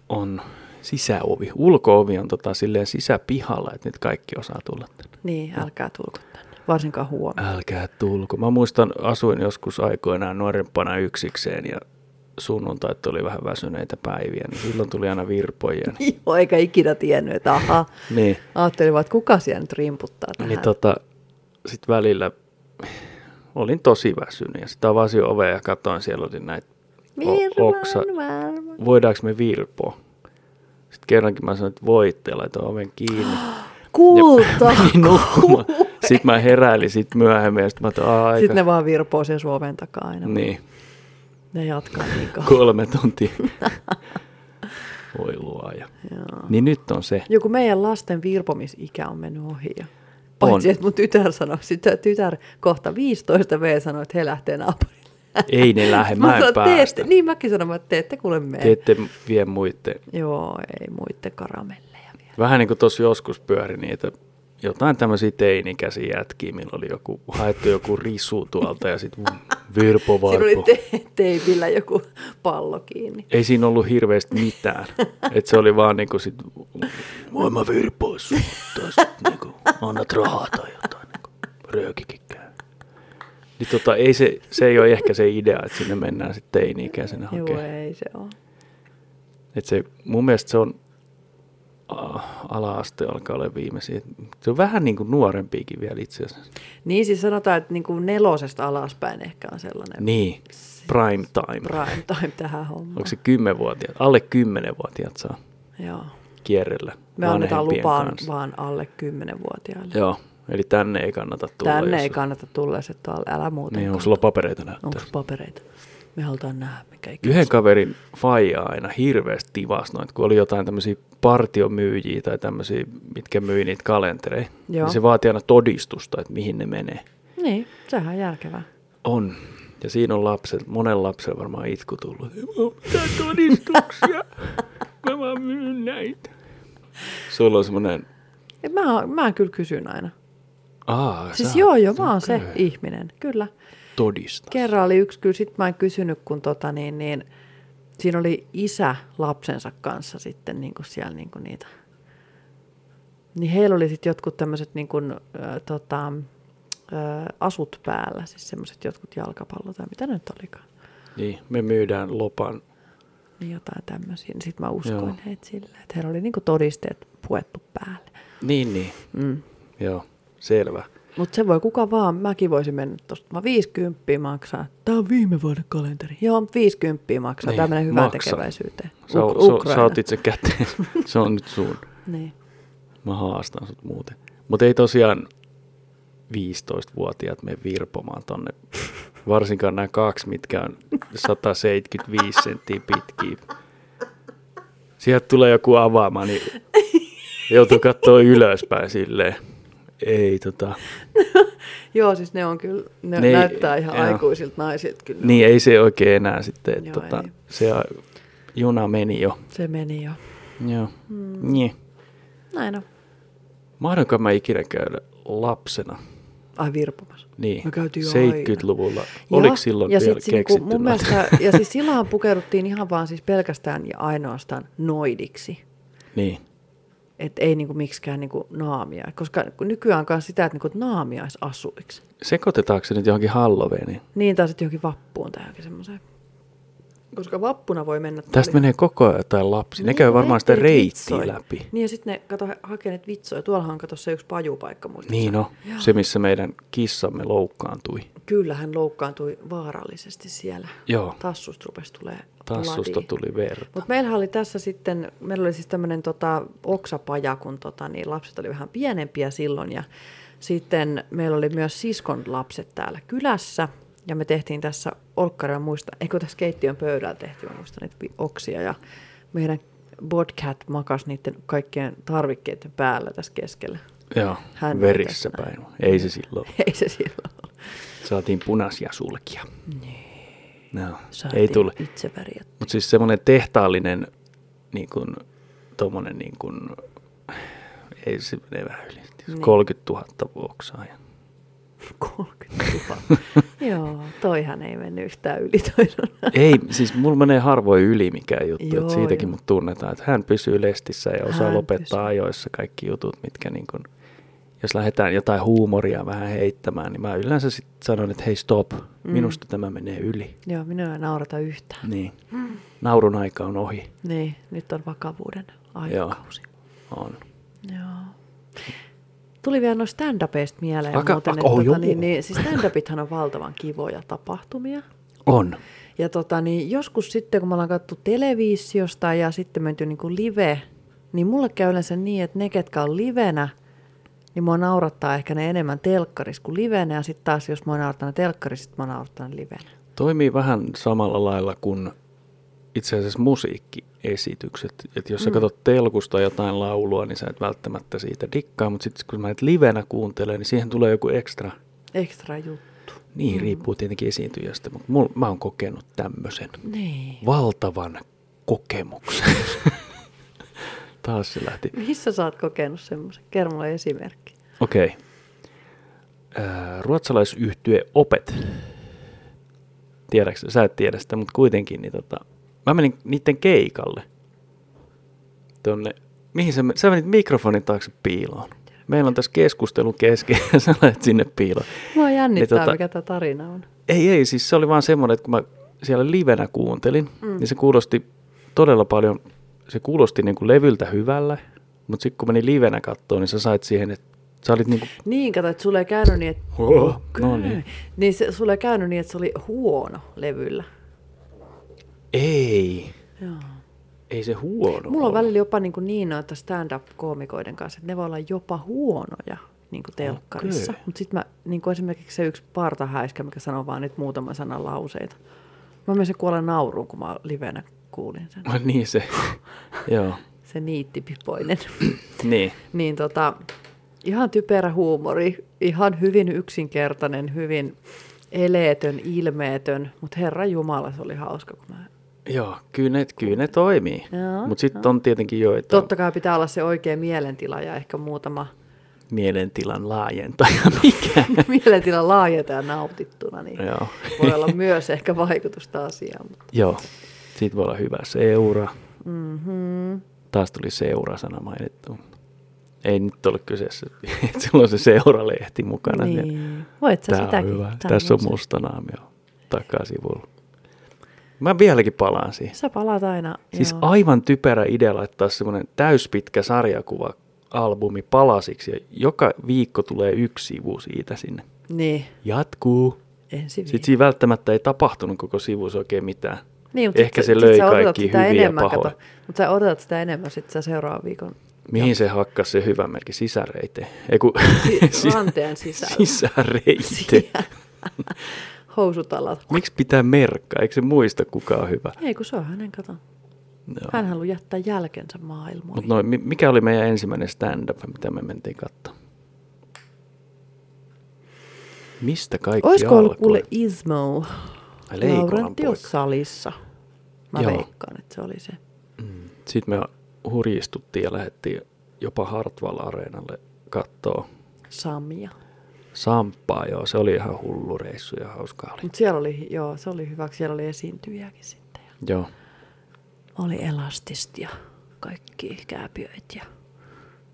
on, sisäovi, ulkoovi on tota silleen sisäpihalla, että nyt kaikki osaa tulla tänne. Niin, älkää tulko tänne. Varsinkaan huomenna. Älkää tulko. Mä muistan, asuin joskus aikoinaan nuorempana yksikseen ja sunnuntait oli vähän väsyneitä päiviä, niin silloin tuli aina virpoja. Niin, Joo, eikä ikinä tiennyt, että aha. niin, Ajattelin vaan, että kuka siellä nyt rimputtaa tähän. niin tota, sit välillä olin tosi väsynyt ja sitten avasin ovea ja katsoin, siellä oli näitä o- oksa. Varma. Voidaanko me virpoa? Sitten kerrankin mä sanoin, että voitte, ja laitoin oven kiinni. Kulta! Nukkumaan. Sitten mä heräilin sit myöhemmin ja sitten mä "Aa, aika. Sitten ne vaan virpoo sen suoven takaa aina. Niin, Ne jatkaa niin kolme tuntia. Voi luoja. Joo. Niin nyt on se. Joku meidän lasten virpomisikä on mennyt ohi. Paitsi, On. että mun tytär sanoi, sitä tytär kohta 15 V sanoi, että he lähtee naapurille. Ei ne lähde, mä en sanoin, päästä. teette, niin mäkin sanoin, että te ette kuule mene. Te ette vie muiden. Joo, ei muitte karamelleja vielä. Vähän niin kuin tuossa joskus pyöri niitä jotain tämmöisiä teinikäisiä jätkiä, millä oli joku, haettu joku risu tuolta ja sitten virpo Siinä oli te- teipillä joku pallo kiinni. Ei siinä ollut hirveästi mitään. Et se oli vaan niinku sit, voin mä virpois tai sit niinku, annat rahaa tai jotain, niinku, röökikin käy. Niin tota, ei se, se ei ole ehkä se idea, että sinne mennään sitten teini-ikäisenä Joo, hakemaan. ei se ole. Et se, mun mielestä se on ala-aste alkaa olla viimeisiä. Se on vähän niin kuin nuorempiakin vielä itse asiassa. Niin siis sanotaan, että niin kuin nelosesta alaspäin ehkä on sellainen Niin, prime time. prime time tähän hommaan. Onko se kymmenvuotiaat? Alle kymmenenvuotiaat saa Joo. kierrellä Me annetaan lupaan kanssa. vaan alle 10-vuotiaille. Joo, eli tänne ei kannata tulla. Tänne jos- ei kannata tulla, jos et ole, älä muuten. Niin, onko sulla papereita näyttää? Onko papereita? Me halutaan nähdä, mikä ikinä. Yhden kaverin faija aina hirveästi tivas noita, kun oli jotain tämmöisiä partiomyyjiä tai tämmöisiä, mitkä myi niitä kalentereita. Joo. Niin se vaatii aina todistusta, että mihin ne menee. Niin, sehän on järkevää. On. Ja siinä on lapset, monen lapsen varmaan itku tullut. Ei mitään todistuksia. Mä vaan myyn näitä. Sulla on semmoinen, Mä, mä kyllä kysyn aina. aa, Siis joo, joo, mä oon se ihminen, kyllä. Todista. Kerran oli yksi, kyllä sit mä en kysynyt, kun tota niin, niin siinä oli isä lapsensa kanssa sitten niin kuin siellä niin kuin niitä. Niin heillä oli sitten jotkut tämmöiset niin kuin, äh, tota, äh, asut päällä, siis semmoiset jotkut jalkapallot tai mitä ne nyt olikaan. Niin, me myydään lopan. Niin jotain tämmöisiä. Niin sitten mä uskoin. Joo. heitä silleen, että heillä oli niin kuin todisteet puettu päälle. Niin, niin. Mm. Joo, selvä. Mutta se voi kuka vaan, mäkin voisin mennä tuosta. Mä 50 maksaa. Tämä on viime vuoden kalenteri. Joo, mut 50 maksaa. Niin, Tämä menee hyvään maksa. tekeväisyyteen. Sä, Uk- Ukraina. sä otit se käteen. se on nyt sun. Niin. Mä haastan sut muuten. Mutta ei tosiaan 15-vuotiaat mene virpomaan tonne. Varsinkaan nämä kaksi, mitkä on 175 senttiä pitkiä. Sieltä tulee joku avaama, niin joutuu katsoa ylöspäin silleen. Ei tota. Joo, siis ne on kyllä, ne, Ne ei- näyttää ihan joo. aikuisilta naisilta kyllä. Niin ei se oikein enää sitten. Et Joo, tota, ei. se juna meni jo. Se meni jo. Joo. Mm. Niin. Näin on. Mahdanko mä ikinä käydä lapsena? Ai virpomassa. Niin, Me käytiin jo 70-luvulla. Oliko silloin ja vielä sit se niinku, keksitty? mun mielestä, ja siis silloin pukeuduttiin ihan vaan siis pelkästään ja ainoastaan noidiksi. Niin. Että ei niinku miksikään niinku naamia. Koska nykyään on sitä, että niinku naamiaisasuiksi. Sekoitetaanko se nyt johonkin Halloweeniin? Niin, tai sitten johonkin vappuun tai johonkin semmoiseen. Koska vappuna voi mennä... Tästä menee koko ajan jotain lapsi. Ne Niin, käy varmaan sitä reittiä vitsoi. läpi. Niin ja sitten ne kato, hakee niitä vitsoja. Tuollahan on kato se yksi pajupaikka muistatko Niin no, Joo. se missä meidän kissamme loukkaantui. Kyllä hän loukkaantui vaarallisesti siellä. Joo, Tassusta rupesi tulee tassusta tuli verta. Mutta meillähän oli tässä sitten, meillä oli siis tämmöinen tota, oksapaja, kun tota, niin lapset oli vähän pienempiä silloin. Ja sitten meillä oli myös siskon lapset täällä kylässä. Ja me tehtiin tässä olkkaria muista, eikö tässä keittiön pöydällä tehtiin, mä muistan niitä oksia. Ja meidän Bodcat makas niiden kaikkien tarvikkeiden päällä tässä keskellä. Joo, Hän verissä päin. Ei se silloin. Ei se silloin. Saatiin punaisia sulkia. No, Saatiin ei tule. itse väriä. Mutta siis semmoinen tehtaallinen, niin kuin, tommonen niin kuin, ei se mene vähän yli. Niin. 30 000 oksaa. Ja 30 000. Joo, toihan ei mennyt yhtään yli. Ei, siis mulla menee harvoin yli mikään juttu, Joo, että siitäkin joo. mut tunnetaan, että hän pysyy lestissä ja osaa Hän lopettaa pysyy. ajoissa kaikki jutut, mitkä niin kun, jos lähdetään jotain huumoria vähän heittämään, niin mä yleensä sitten sanon, että hei stop, Mm. minusta tämä menee yli. Joo, minua ei naurata yhtään. Niin, naurun aika on ohi. Niin, nyt on vakavuuden aikakausi. On. Joo. Tuli vielä noista stand-upeista mieleen Aka- muuten, että oh, tota, niin, niin, siis stand-upithan on valtavan kivoja tapahtumia. On. Ja tota, niin joskus sitten, kun me ollaan katsottu televisiosta ja sitten menty niin kuin live, niin mulle käy yleensä niin, että ne, ketkä on livenä, niin mua naurattaa ehkä ne enemmän telkkarissa kuin livenä. Ja sitten taas, jos mua naurattaa ne telkkarissa, sitten mua naurattaa ne livenä. Toimii vähän samalla lailla kuin itse asiassa musiikkiesitykset. Että jos sä Mm. katsot telkusta jotain laulua, niin sä et välttämättä siitä dikkaa, mutta sitten kun mä et livenä kuuntele, niin siihen tulee joku ekstra Ekstra juttu. Niin, Mm. riippuu tietenkin esiintyjästä, mutta mul, mä oon kokenut tämmöisen Niin. valtavan kokemuksen. Taas se lähti. Missä sä oot kokenut semmoisen? Kerro mulle esimerkki. Okei. Okay. Ruotsalaisyhtye Opet. Tiedätkö, sä et tiedä sitä, mutta kuitenkin, niin tota, mä menin niiden keikalle. Tonne, mihin sä, sä menit mikrofonin taakse piiloon. Meillä on tässä keskustelun kesken ja sä lähdet sinne piiloon. Mua jännittää, Niin tota- mikä tämä tarina on. Ei, ei, siis se oli vaan semmoinen, että kun mä siellä livenä kuuntelin, mm. niin se kuulosti todella paljon, se kuulosti niin kuin levyltä hyvällä, mutta sitten kun meni livenä kattoon, niin sä sait siihen, että sä olit niin kuin, Niin, kato, että sulle ei käynyt niin, että... Oh, no niin. Niin se, sulle ei käynyt niin, että se oli huono levyllä. Ei, Joo. ei se huono Mulla on välillä jopa niin, kuin niin noita stand-up-koomikoiden kanssa, että ne voi olla jopa huonoja niin kuin telkkarissa. Okei. Mutta sitten mä, niin kuin esimerkiksi se yksi partahäiskä, mikä sanoo vaan nyt muutaman sanan lauseita. Mä menisin kuolla nauruun, kun mä livenä kuulin sen. Ai niin se, joo, Se niittipipoinen. niin. niin tota, ihan typerä huumori, ihan hyvin yksinkertainen, hyvin eleetön, ilmeetön, mutta Herra Jumala, se oli hauska, kun mä... Joo, kyllä ne, kyllä ne toimii. Mutta sitten on tietenkin joita. Totta kai pitää olla se oikea mielentila ja ehkä muutama mielentilan laajentaja, mikä? mielentila laajeta ja nautittuna, niin Joo. voi olla myös ehkä vaikutusta asiaan. Mutta. Joo, siitä voi olla hyvä seura. Mm-hmm. Taas tuli seura-sana mainittu. Ei nyt ole kyseessä, että sillä on se seuralehti mukana. Niin. Voit sä Tämä on sitäkin. hyvä. Tää Tässä on musta naamio takasivulla. Mä vieläkin palaan siihen. Sä palaat aina. Siis joo. aivan typerä idea laittaa semmoinen täyspitkä sarjakuva albumi palasiksi ja joka viikko tulee yksi sivu siitä sinne. Niin, Jatkuu. ensi Sitten viikolla. siinä välttämättä ei tapahtunut koko sivussa oikein mitään. Niin, mutta Ehkä sit se löi sit kaikki sitä hyviä ja enemmän, pahoja. kato. Mutta sä odotat sitä enemmän sitten sä seuraavan viikon Mihin se hakkas se hyvä merkki? Sisäreiteen? Ei kun, si- ranteen sisällä. sisäreiteen. Housutalat. Miksi pitää merkkaa? Eikö se muista kuka on hyvä? Ei kun se on hänen, kato. Joo. Hän haluaa jättää jälkensä maailmoihin. Mut noin, mi- mikä oli meidän ensimmäinen stand-up, mitä me mentiin katsomaan? Mistä kaikki Olisiko ollut alkoi? kuule Ismo poika. salissa? Mä Joo. veikkaan, että se oli se. Mm. Sitten me hurjistuttiin ja lähdettiin jopa Hartwall-areenalle kattoo Samia. Samppaa, joo, se oli ihan hullu reissu ja hauskaa oli. Mutta siellä oli, joo, se oli hyvä, siellä oli esiintyjiäkin sitten. Ja Joo, oli elastista ja kaikki kääpiöit ja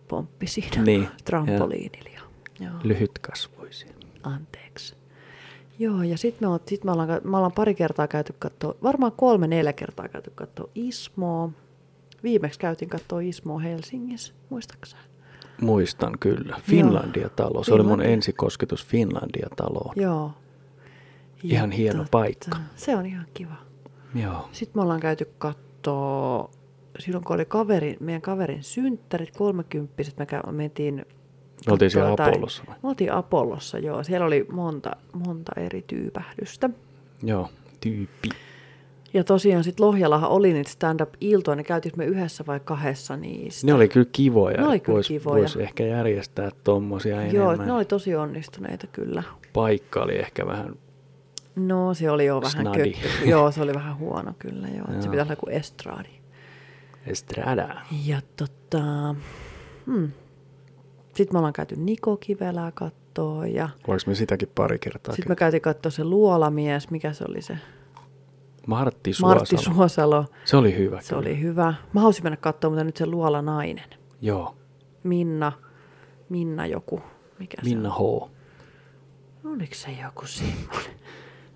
pomppi siinä Niin, trampoliinilla. Ja, joo, lyhytkasvuisia. anteeksi. Joo, ja sitten me, oot- sit me, ollaan, me ollaan pari kertaa käyty katsoa, varmaan kolme, neljä kertaa käyty katsoa Ismoa. Viimeksi käytiin katsoa Ismoa Helsingissä, muistaakseni? Muistan kyllä. Finlandia-talo. Se oli mun Finlandia. ensikosketus Finlandia-taloon. Joo. Ihan hieno paikka. Se on ihan kiva. Joo. Sitten me ollaan käyty kattoo, silloin kun oli kaveri, meidän kaverin synttärit, kolmekymppiset, me mentiin... Me oltiin siellä jotain- Apollossa vai? Me oltiin Apollossa, joo. Siellä oli monta, monta eri tyypähdystä. Joo, tyyppi. Ja tosiaan sitten Lohjalahan oli niitä stand-up-iltoja, ne käytiin me yhdessä vai kahdessa niistä. Ne oli kyllä kivoja. Ne oli kyllä vois, kivoja. Vois ehkä järjestää tommosia Joo, enemmän. ne oli tosi onnistuneita kyllä. Paikka oli ehkä vähän, No se oli jo vähän Snadi. kökkö. Joo, se oli vähän huono kyllä joo. joo. Se Joo. pitäisi olla kuin estradi. estrada. Ja tota, hmm. sitten me ollaan käyty Niko Kivelää kattoo ja Voinko me sitäkin pari kertaa? sitten me käytiin katsoa se luolamies, mikä se oli se? Martti Suosalo. Martti Suosalo. Se oli hyvä. Se kyllä. oli hyvä. Mä haluaisin mennä katsoa, mutta nyt se luola nainen. Joo, Minna, Minna joku. Mikä Minna se on? H. Oliko se joku semmoinen?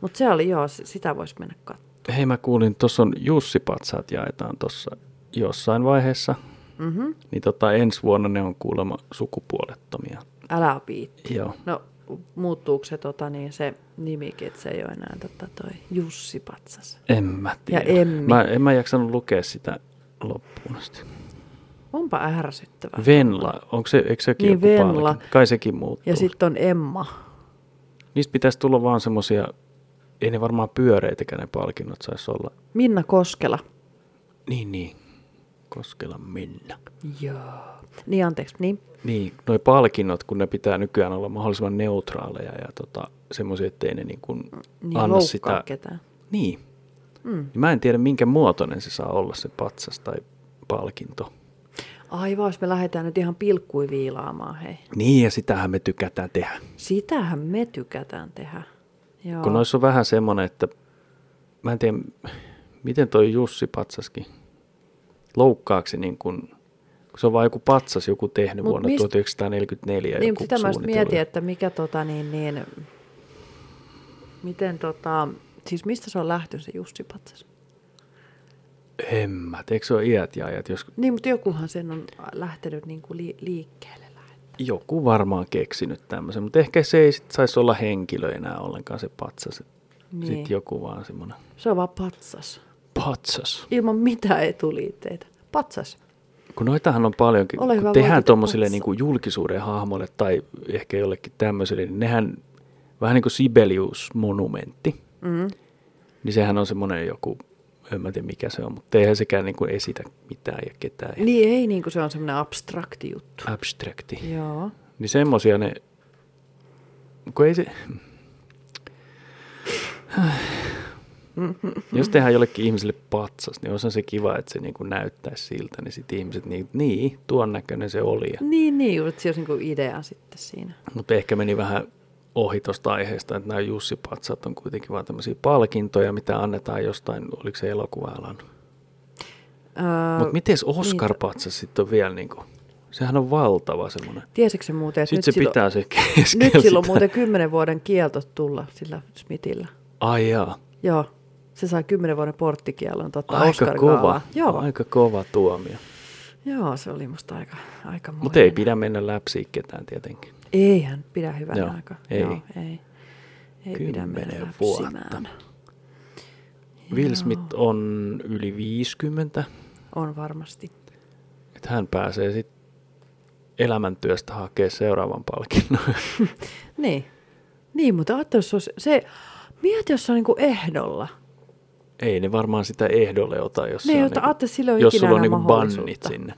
Mutta se oli joo, sitä voisi mennä katsoa. Hei mä kuulin, tuossa on Jussi Patsaat jaetaan tuossa jossain vaiheessa. Mm-hmm. Niin tota, ensi vuonna ne on kuulemma sukupuolettomia. Älä viitti. Joo. No muuttuuko se, tota, niin se nimikin, että se ei ole enää tota, toi Jussi Patsas? En mä tiedä. Emmi. Mä, en mä jaksanut lukea sitä loppuun asti. Onpa ärsyttävää. Venla, onko se, eikö sekin Niin, joku Venla. palkinto? Kai sekin muuttuu. Ja sitten on Emma. Niistä pitäisi tulla vaan semmosia, ei ne varmaan pyöreitäkään ne palkinnot saisi olla. Minna Koskela. Niin, niin. Koskela Minna. Joo. Niin anteeksi, niin. Niin, noi palkinnot, kun ne pitää nykyään olla mahdollisimman neutraaleja ja tota, semmoisia, ettei ne niin kuin Niin anna sitä. ketään. Niin. Mm. Niin Mä en tiedä, minkä muotoinen se saa olla se patsas tai palkinto. Aivan, jos me lähdetään nyt ihan pilkkui viilaamaan, hei. Niin, ja sitähän me tykätään tehdä. Sitähän me tykätään tehdä. Joo. Kun noissa on vähän semmoinen, että mä en tiedä, miten toi Jussi patsaskin loukkaaksi niin kuin, kun se on vaan joku patsas joku tehnyt Mut vuonna mist- 1944 niin, joku sitä mä mietin, että mikä tota niin, niin miten tota, siis mistä se on lähtöisin se Jussi Patsas? Tiedä, eikö se ole iät ja ajat, jos Niin, mutta jokuhan sen on lähtenyt niin kuin li- liikkeelle. lähet- joku varmaan keksinyt tämmöisen, mutta ehkä se ei sit saisi olla henkilö enää ollenkaan se patsas. Niin. Sitten joku vaan semmoinen Se on vaan patsas. Patsas. Ilman mitään etuliitteitä. Patsas. Kun noitahan on paljonkin, Ole hyvä, kun tehdään voitit tuommoisille niin kuin julkisuuden hahmoille tai ehkä jollekin tämmöiselle, niin nehän vähän niin kuin Sibelius-monumentti, Mm. niin sehän on semmoinen joku, en mä tiedä mikä se on, mutta eihän sekään niin kuin esitä mitään ja ketään. Niin ei, niin kuin se on semmoinen abstrakti juttu. abstrakti. Joo. Niin semmosia ne, kun ei se... Jos tehdään jollekin ihmiselle patsas, niin on se kiva, että se niin kuin näyttäisi siltä, niin sitten ihmiset, niin, niin tuon näköinen se oli. Niin, niin, että se olisi niin idea sitten siinä. mutta ehkä meni vähän ohi tuosta aiheesta, että nämä Jussi Patsat on kuitenkin vaan tämmöisiä palkintoja, mitä annetaan jostain, oliko se elokuva-alan. Öö, Mutta miten Oscar Patsas sitten on vielä niin kuin, sehän on valtava semmoinen. Tiesitkö se muuten, että nyt, se silloin, pitää se keskellä nyt silloin sitä. muuten kymmenen vuoden kielto tulla sillä Smithillä. Ai jaa. Joo, se sai kymmenen vuoden porttikielon tota Aika kova, Joo, aika kova tuomio. joo, se oli musta aika, aika Mutta ei pidä mennä läpsiä ketään tietenkin. Eihän pidä hyvänä Joo, aika. ei. Joo, ei. Ei pidä mennä vuotta. läpsimään. Will Smith on yli 50, On varmasti. että hän pääsee sitten elämäntyöstä hakemaan seuraavan palkinnon. Niin. Niin, mutta ajattele, jos se, se mieti, jos se on niinku ehdolla. Ei ne varmaan sitä ehdolle ota, jos, Niin, on jota niinku, ole jos sulla on niinku bannit sinne.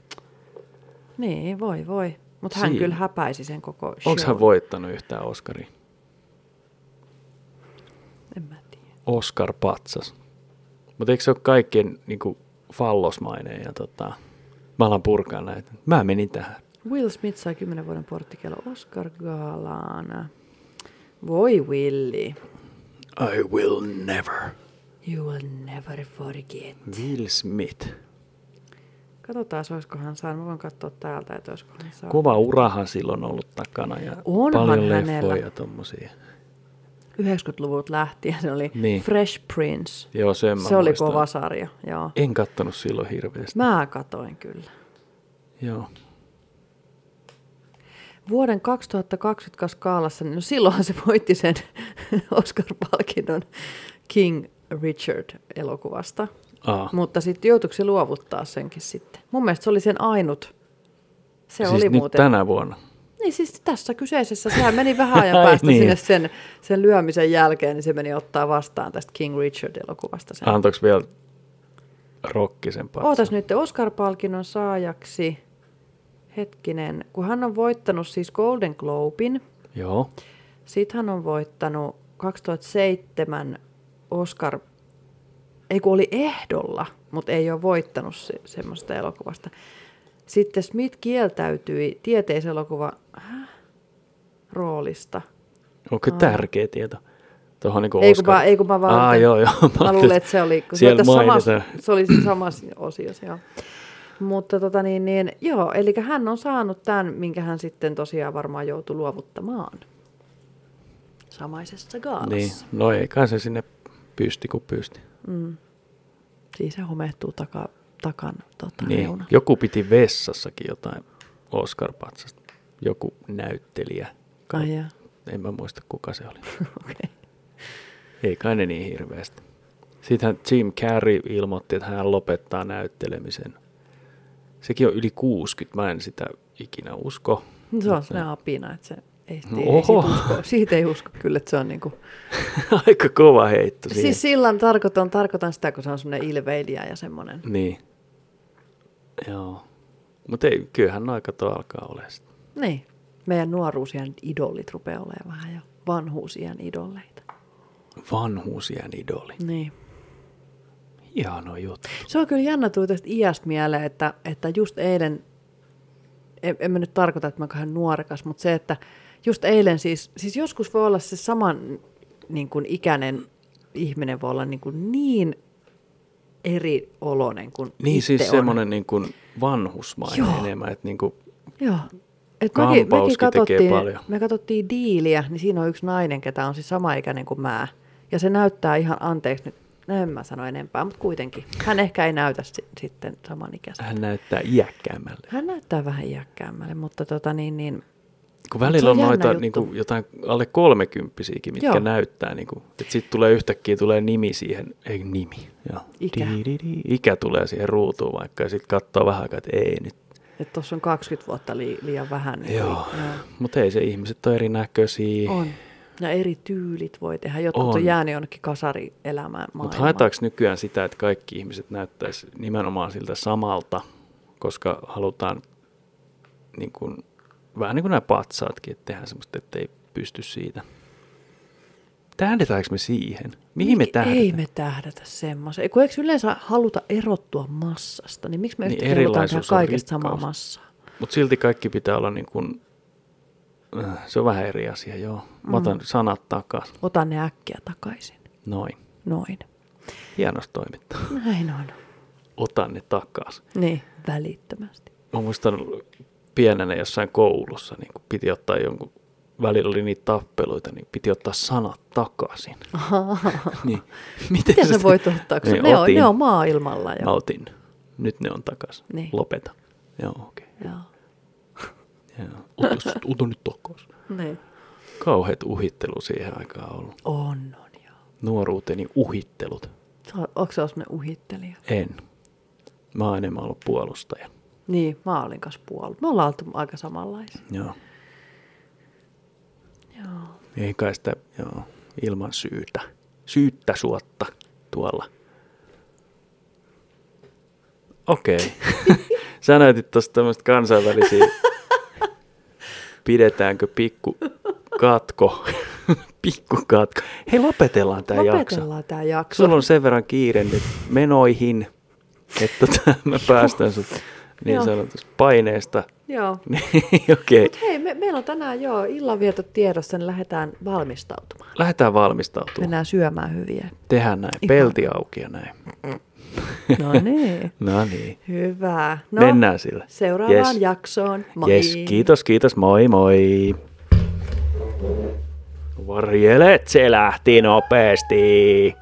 Niin, voi voi. Mutta hän kyllä häpäisi sen koko Onko show. hän voittanut yhtään Oscaria? En mä tiedä. Oscar Patsas. Mutta eikö se ole kaikkien niinku fallosmainen ja tota, mä alan purkaa näitä. Mä menin tähän. Will Smith sai 10 vuoden porttikello Oscar Galaan. Voi Willi. I will never. You will never forget. Will Smith. Katsotaan, olisiko hän saanut. Mä voin katsoa täältä, että olisiko hän saanut. Kova urahan silloin ollut takana ja Onhan paljon hänellä. leffoja tommosia. 90-luvulta lähtien se oli Niin. Fresh Prince. Joo, sen mä se oli muistan. kova sarja, joo. En kattonut silloin hirveästi. Mä katoin kyllä. Joo. Vuoden 2020 skaalassa, niin no silloinhan se voitti sen Oscar-palkinnon King Richard-elokuvasta. Aa. Mutta sitten joutuiko se luovuttaa senkin sitten? Mun mielestä se oli sen ainut. Se siis oli nyt muuten. tänä vuonna. Niin siis tässä kyseisessä, sehän meni vähän ajan päästä niin. sinne sen, sen lyömisen jälkeen, niin se meni ottaa vastaan tästä King Richard-elokuvasta sen. Antoiko vielä rokkisen patsan? Ootas nyt Oscar-palkinnon saajaksi. Hetkinen, kun hän on voittanut siis Golden Globin, Joo. sitten hän on voittanut 2007 Oscar, ei kun oli ehdolla, mutta ei ole voittanut se, semmoista elokuvasta. Sitten Smith kieltäytyi tieteiselokuva häh? roolista. Onko tärkeä tieto? Tuohon niinku Ei kun, mä, ei kun mä vaan... Aa, joo, joo. Mä luulen, että se oli, kun se, Siellä samassa, mainitaan. se oli siinä samassa osiossa, joo. Mutta tota niin, niin, joo, eli hän on saanut tämän, minkä hän sitten tosiaan varmaan joutui luovuttamaan. Samaisessa gaalassa. Niin, no ei kai se sinne pysti kuin pysti. Mm. Siis se homehtuu taka, takan tota, Niin. reuna. Joku piti vessassakin jotain Oscar-patsasta. Joku näyttelijä. Ai jaa. En mä muista kuka se oli. Okei. Ei kai ne niin hirveästi. Sittenhän Jim Carrey ilmoitti, että hän lopettaa näyttelemisen. Sekin on yli 60, mä en sitä ikinä usko. Se on sellainen apina, että se ei, No ei, siitä, oho. usko, siitä ei usko kyllä, että se on niinku... Aika kova heitto siihen. Siis sillan tarkoitan, tarkoitan sitä, kun se on semmoinen ilveilijä ja semmoinen. Niin. Joo. Mutta kyllähän aika tuo alkaa olemaan. Niin. Meidän nuoruusien idolit rupeaa olemaan vähän jo vanhuusien idoleita. Vanhuusien idoli. Niin. Hieno juttu. Se on kyllä jännä tuli tästä iästä mieleen, että, että just eilen, en, en mä nyt tarkoita, että mä oon nuorekas, mutta se, että just eilen siis, siis joskus voi olla se saman niin kuin ikäinen ihminen voi olla niin, kuin niin eri oloinen kuin Niin itse siis on. semmoinen niin kuin vanhusmainen Joo. enemmän, että niin kuin, Joo. Et Kampauskin tekee katsottiin, paljon. me katsottiin diiliä, niin siinä on yksi nainen, ketä on siis sama ikäinen kuin mä. Ja se näyttää ihan, anteeksi nyt, no en mä sano enempää, mutta kuitenkin. Hän ehkä ei näytä si- sitten samanikäiseltä. hän näyttää iäkkäämmälle. Hän näyttää vähän iäkkäämmälle, mutta tota niin, niin Kun välillä on on, noita juttu. niin kuin, jotain alle kolmekymppisiäkin, mitkä Joo. näyttää, niin kuin, että sitten tulee yhtäkkiä tulee nimi siihen, ei nimi, joo. Ikä. Di-di-di. Ikä tulee siihen ruutuun vaikka ja sitten katsoo vähän aikaa, että ei nyt. että tuossa on 20 vuotta li- liian vähän. Niin Joo. Mutta ei se, ihmiset on erinäköisiä. On. Ja eri tyylit voi tehdä. Jotkut on, On. jäänyt jonnekin kasarielämään Mutta haetaanko nykyään sitä, että kaikki ihmiset näyttäisi nimenomaan siltä samalta, koska halutaan niin kuin, vähän niin kuin nämä patsaatkin, että tehdään semmoista, että ei pysty siitä. Tähdetäänkö me siihen? Mihin me tähdetään? Ei me tähdätä semmoiseen. Kun eikö yleensä haluta erottua massasta, niin miksi me Niin, yhtäkkiä halutaan tehdä kaikesta samaa massaa? Mutta silti kaikki pitää olla niin kuin, äh, se on vähän eri asia, joo. Mm. Mä otan sanat takaisin. Ota ne äkkiä takaisin. Noin. Noin. Hienosti toimittaa. Näin on. Otan ne takaisin. Niin, välittömästi. Mä muistan pienenä jossain koulussa, niin kun piti ottaa jonkun, välillä oli niitä tappeluita, niin piti ottaa sanat takaisin. niin, miten Miten sä voit ottaa, kun Niin, ne, on, otin. ne on maailmalla Mä jo. otin. Nyt ne on takaisin. Niin. Lopeta. Joo, okei. Joo. Okay. Ota, ota nyt takaisin. Niin. Kauheat uhittelu siihen aikaan ollut. On, on joo. Nuoruuteni uhittelut. Onko semmoinen uhittelija? En. Mä oon enemmän ollut puolustaja. Niin, mä olin kanssa puolella. Me ollaan oltu aika samanlaisia. Joo. Joo. Ei kai sitä, joo, ilman syytä. Syyttä suotta tuolla. Okei. Sä näytit tuosta tämmöistä kansainvälisiä. Pidetäänkö pikku katko? pikku katko. Hei, lopetellaan tämä jakso. Lopetellaan tämä jakso. Sulla on sen verran kiire nyt menoihin, että tota, mä päästän sut niin Joo. sanotusta paineesta. Joo. Niin, Okei, Mutta hei, me, meillä on tänään jo illanvietot tiedossa, niin lähdetään valmistautumaan. lähdetään valmistautumaan. Mennään syömään hyviä. Tehdään näin, Ihan. pelti auki ja näin. No niin. No niin, Hyvä. No, mennään sillä. Seuraavaan Yes. jaksoon. Moi. Yes, kiitos, kiitos, moi moi. Varjelet, se lähti nopeasti.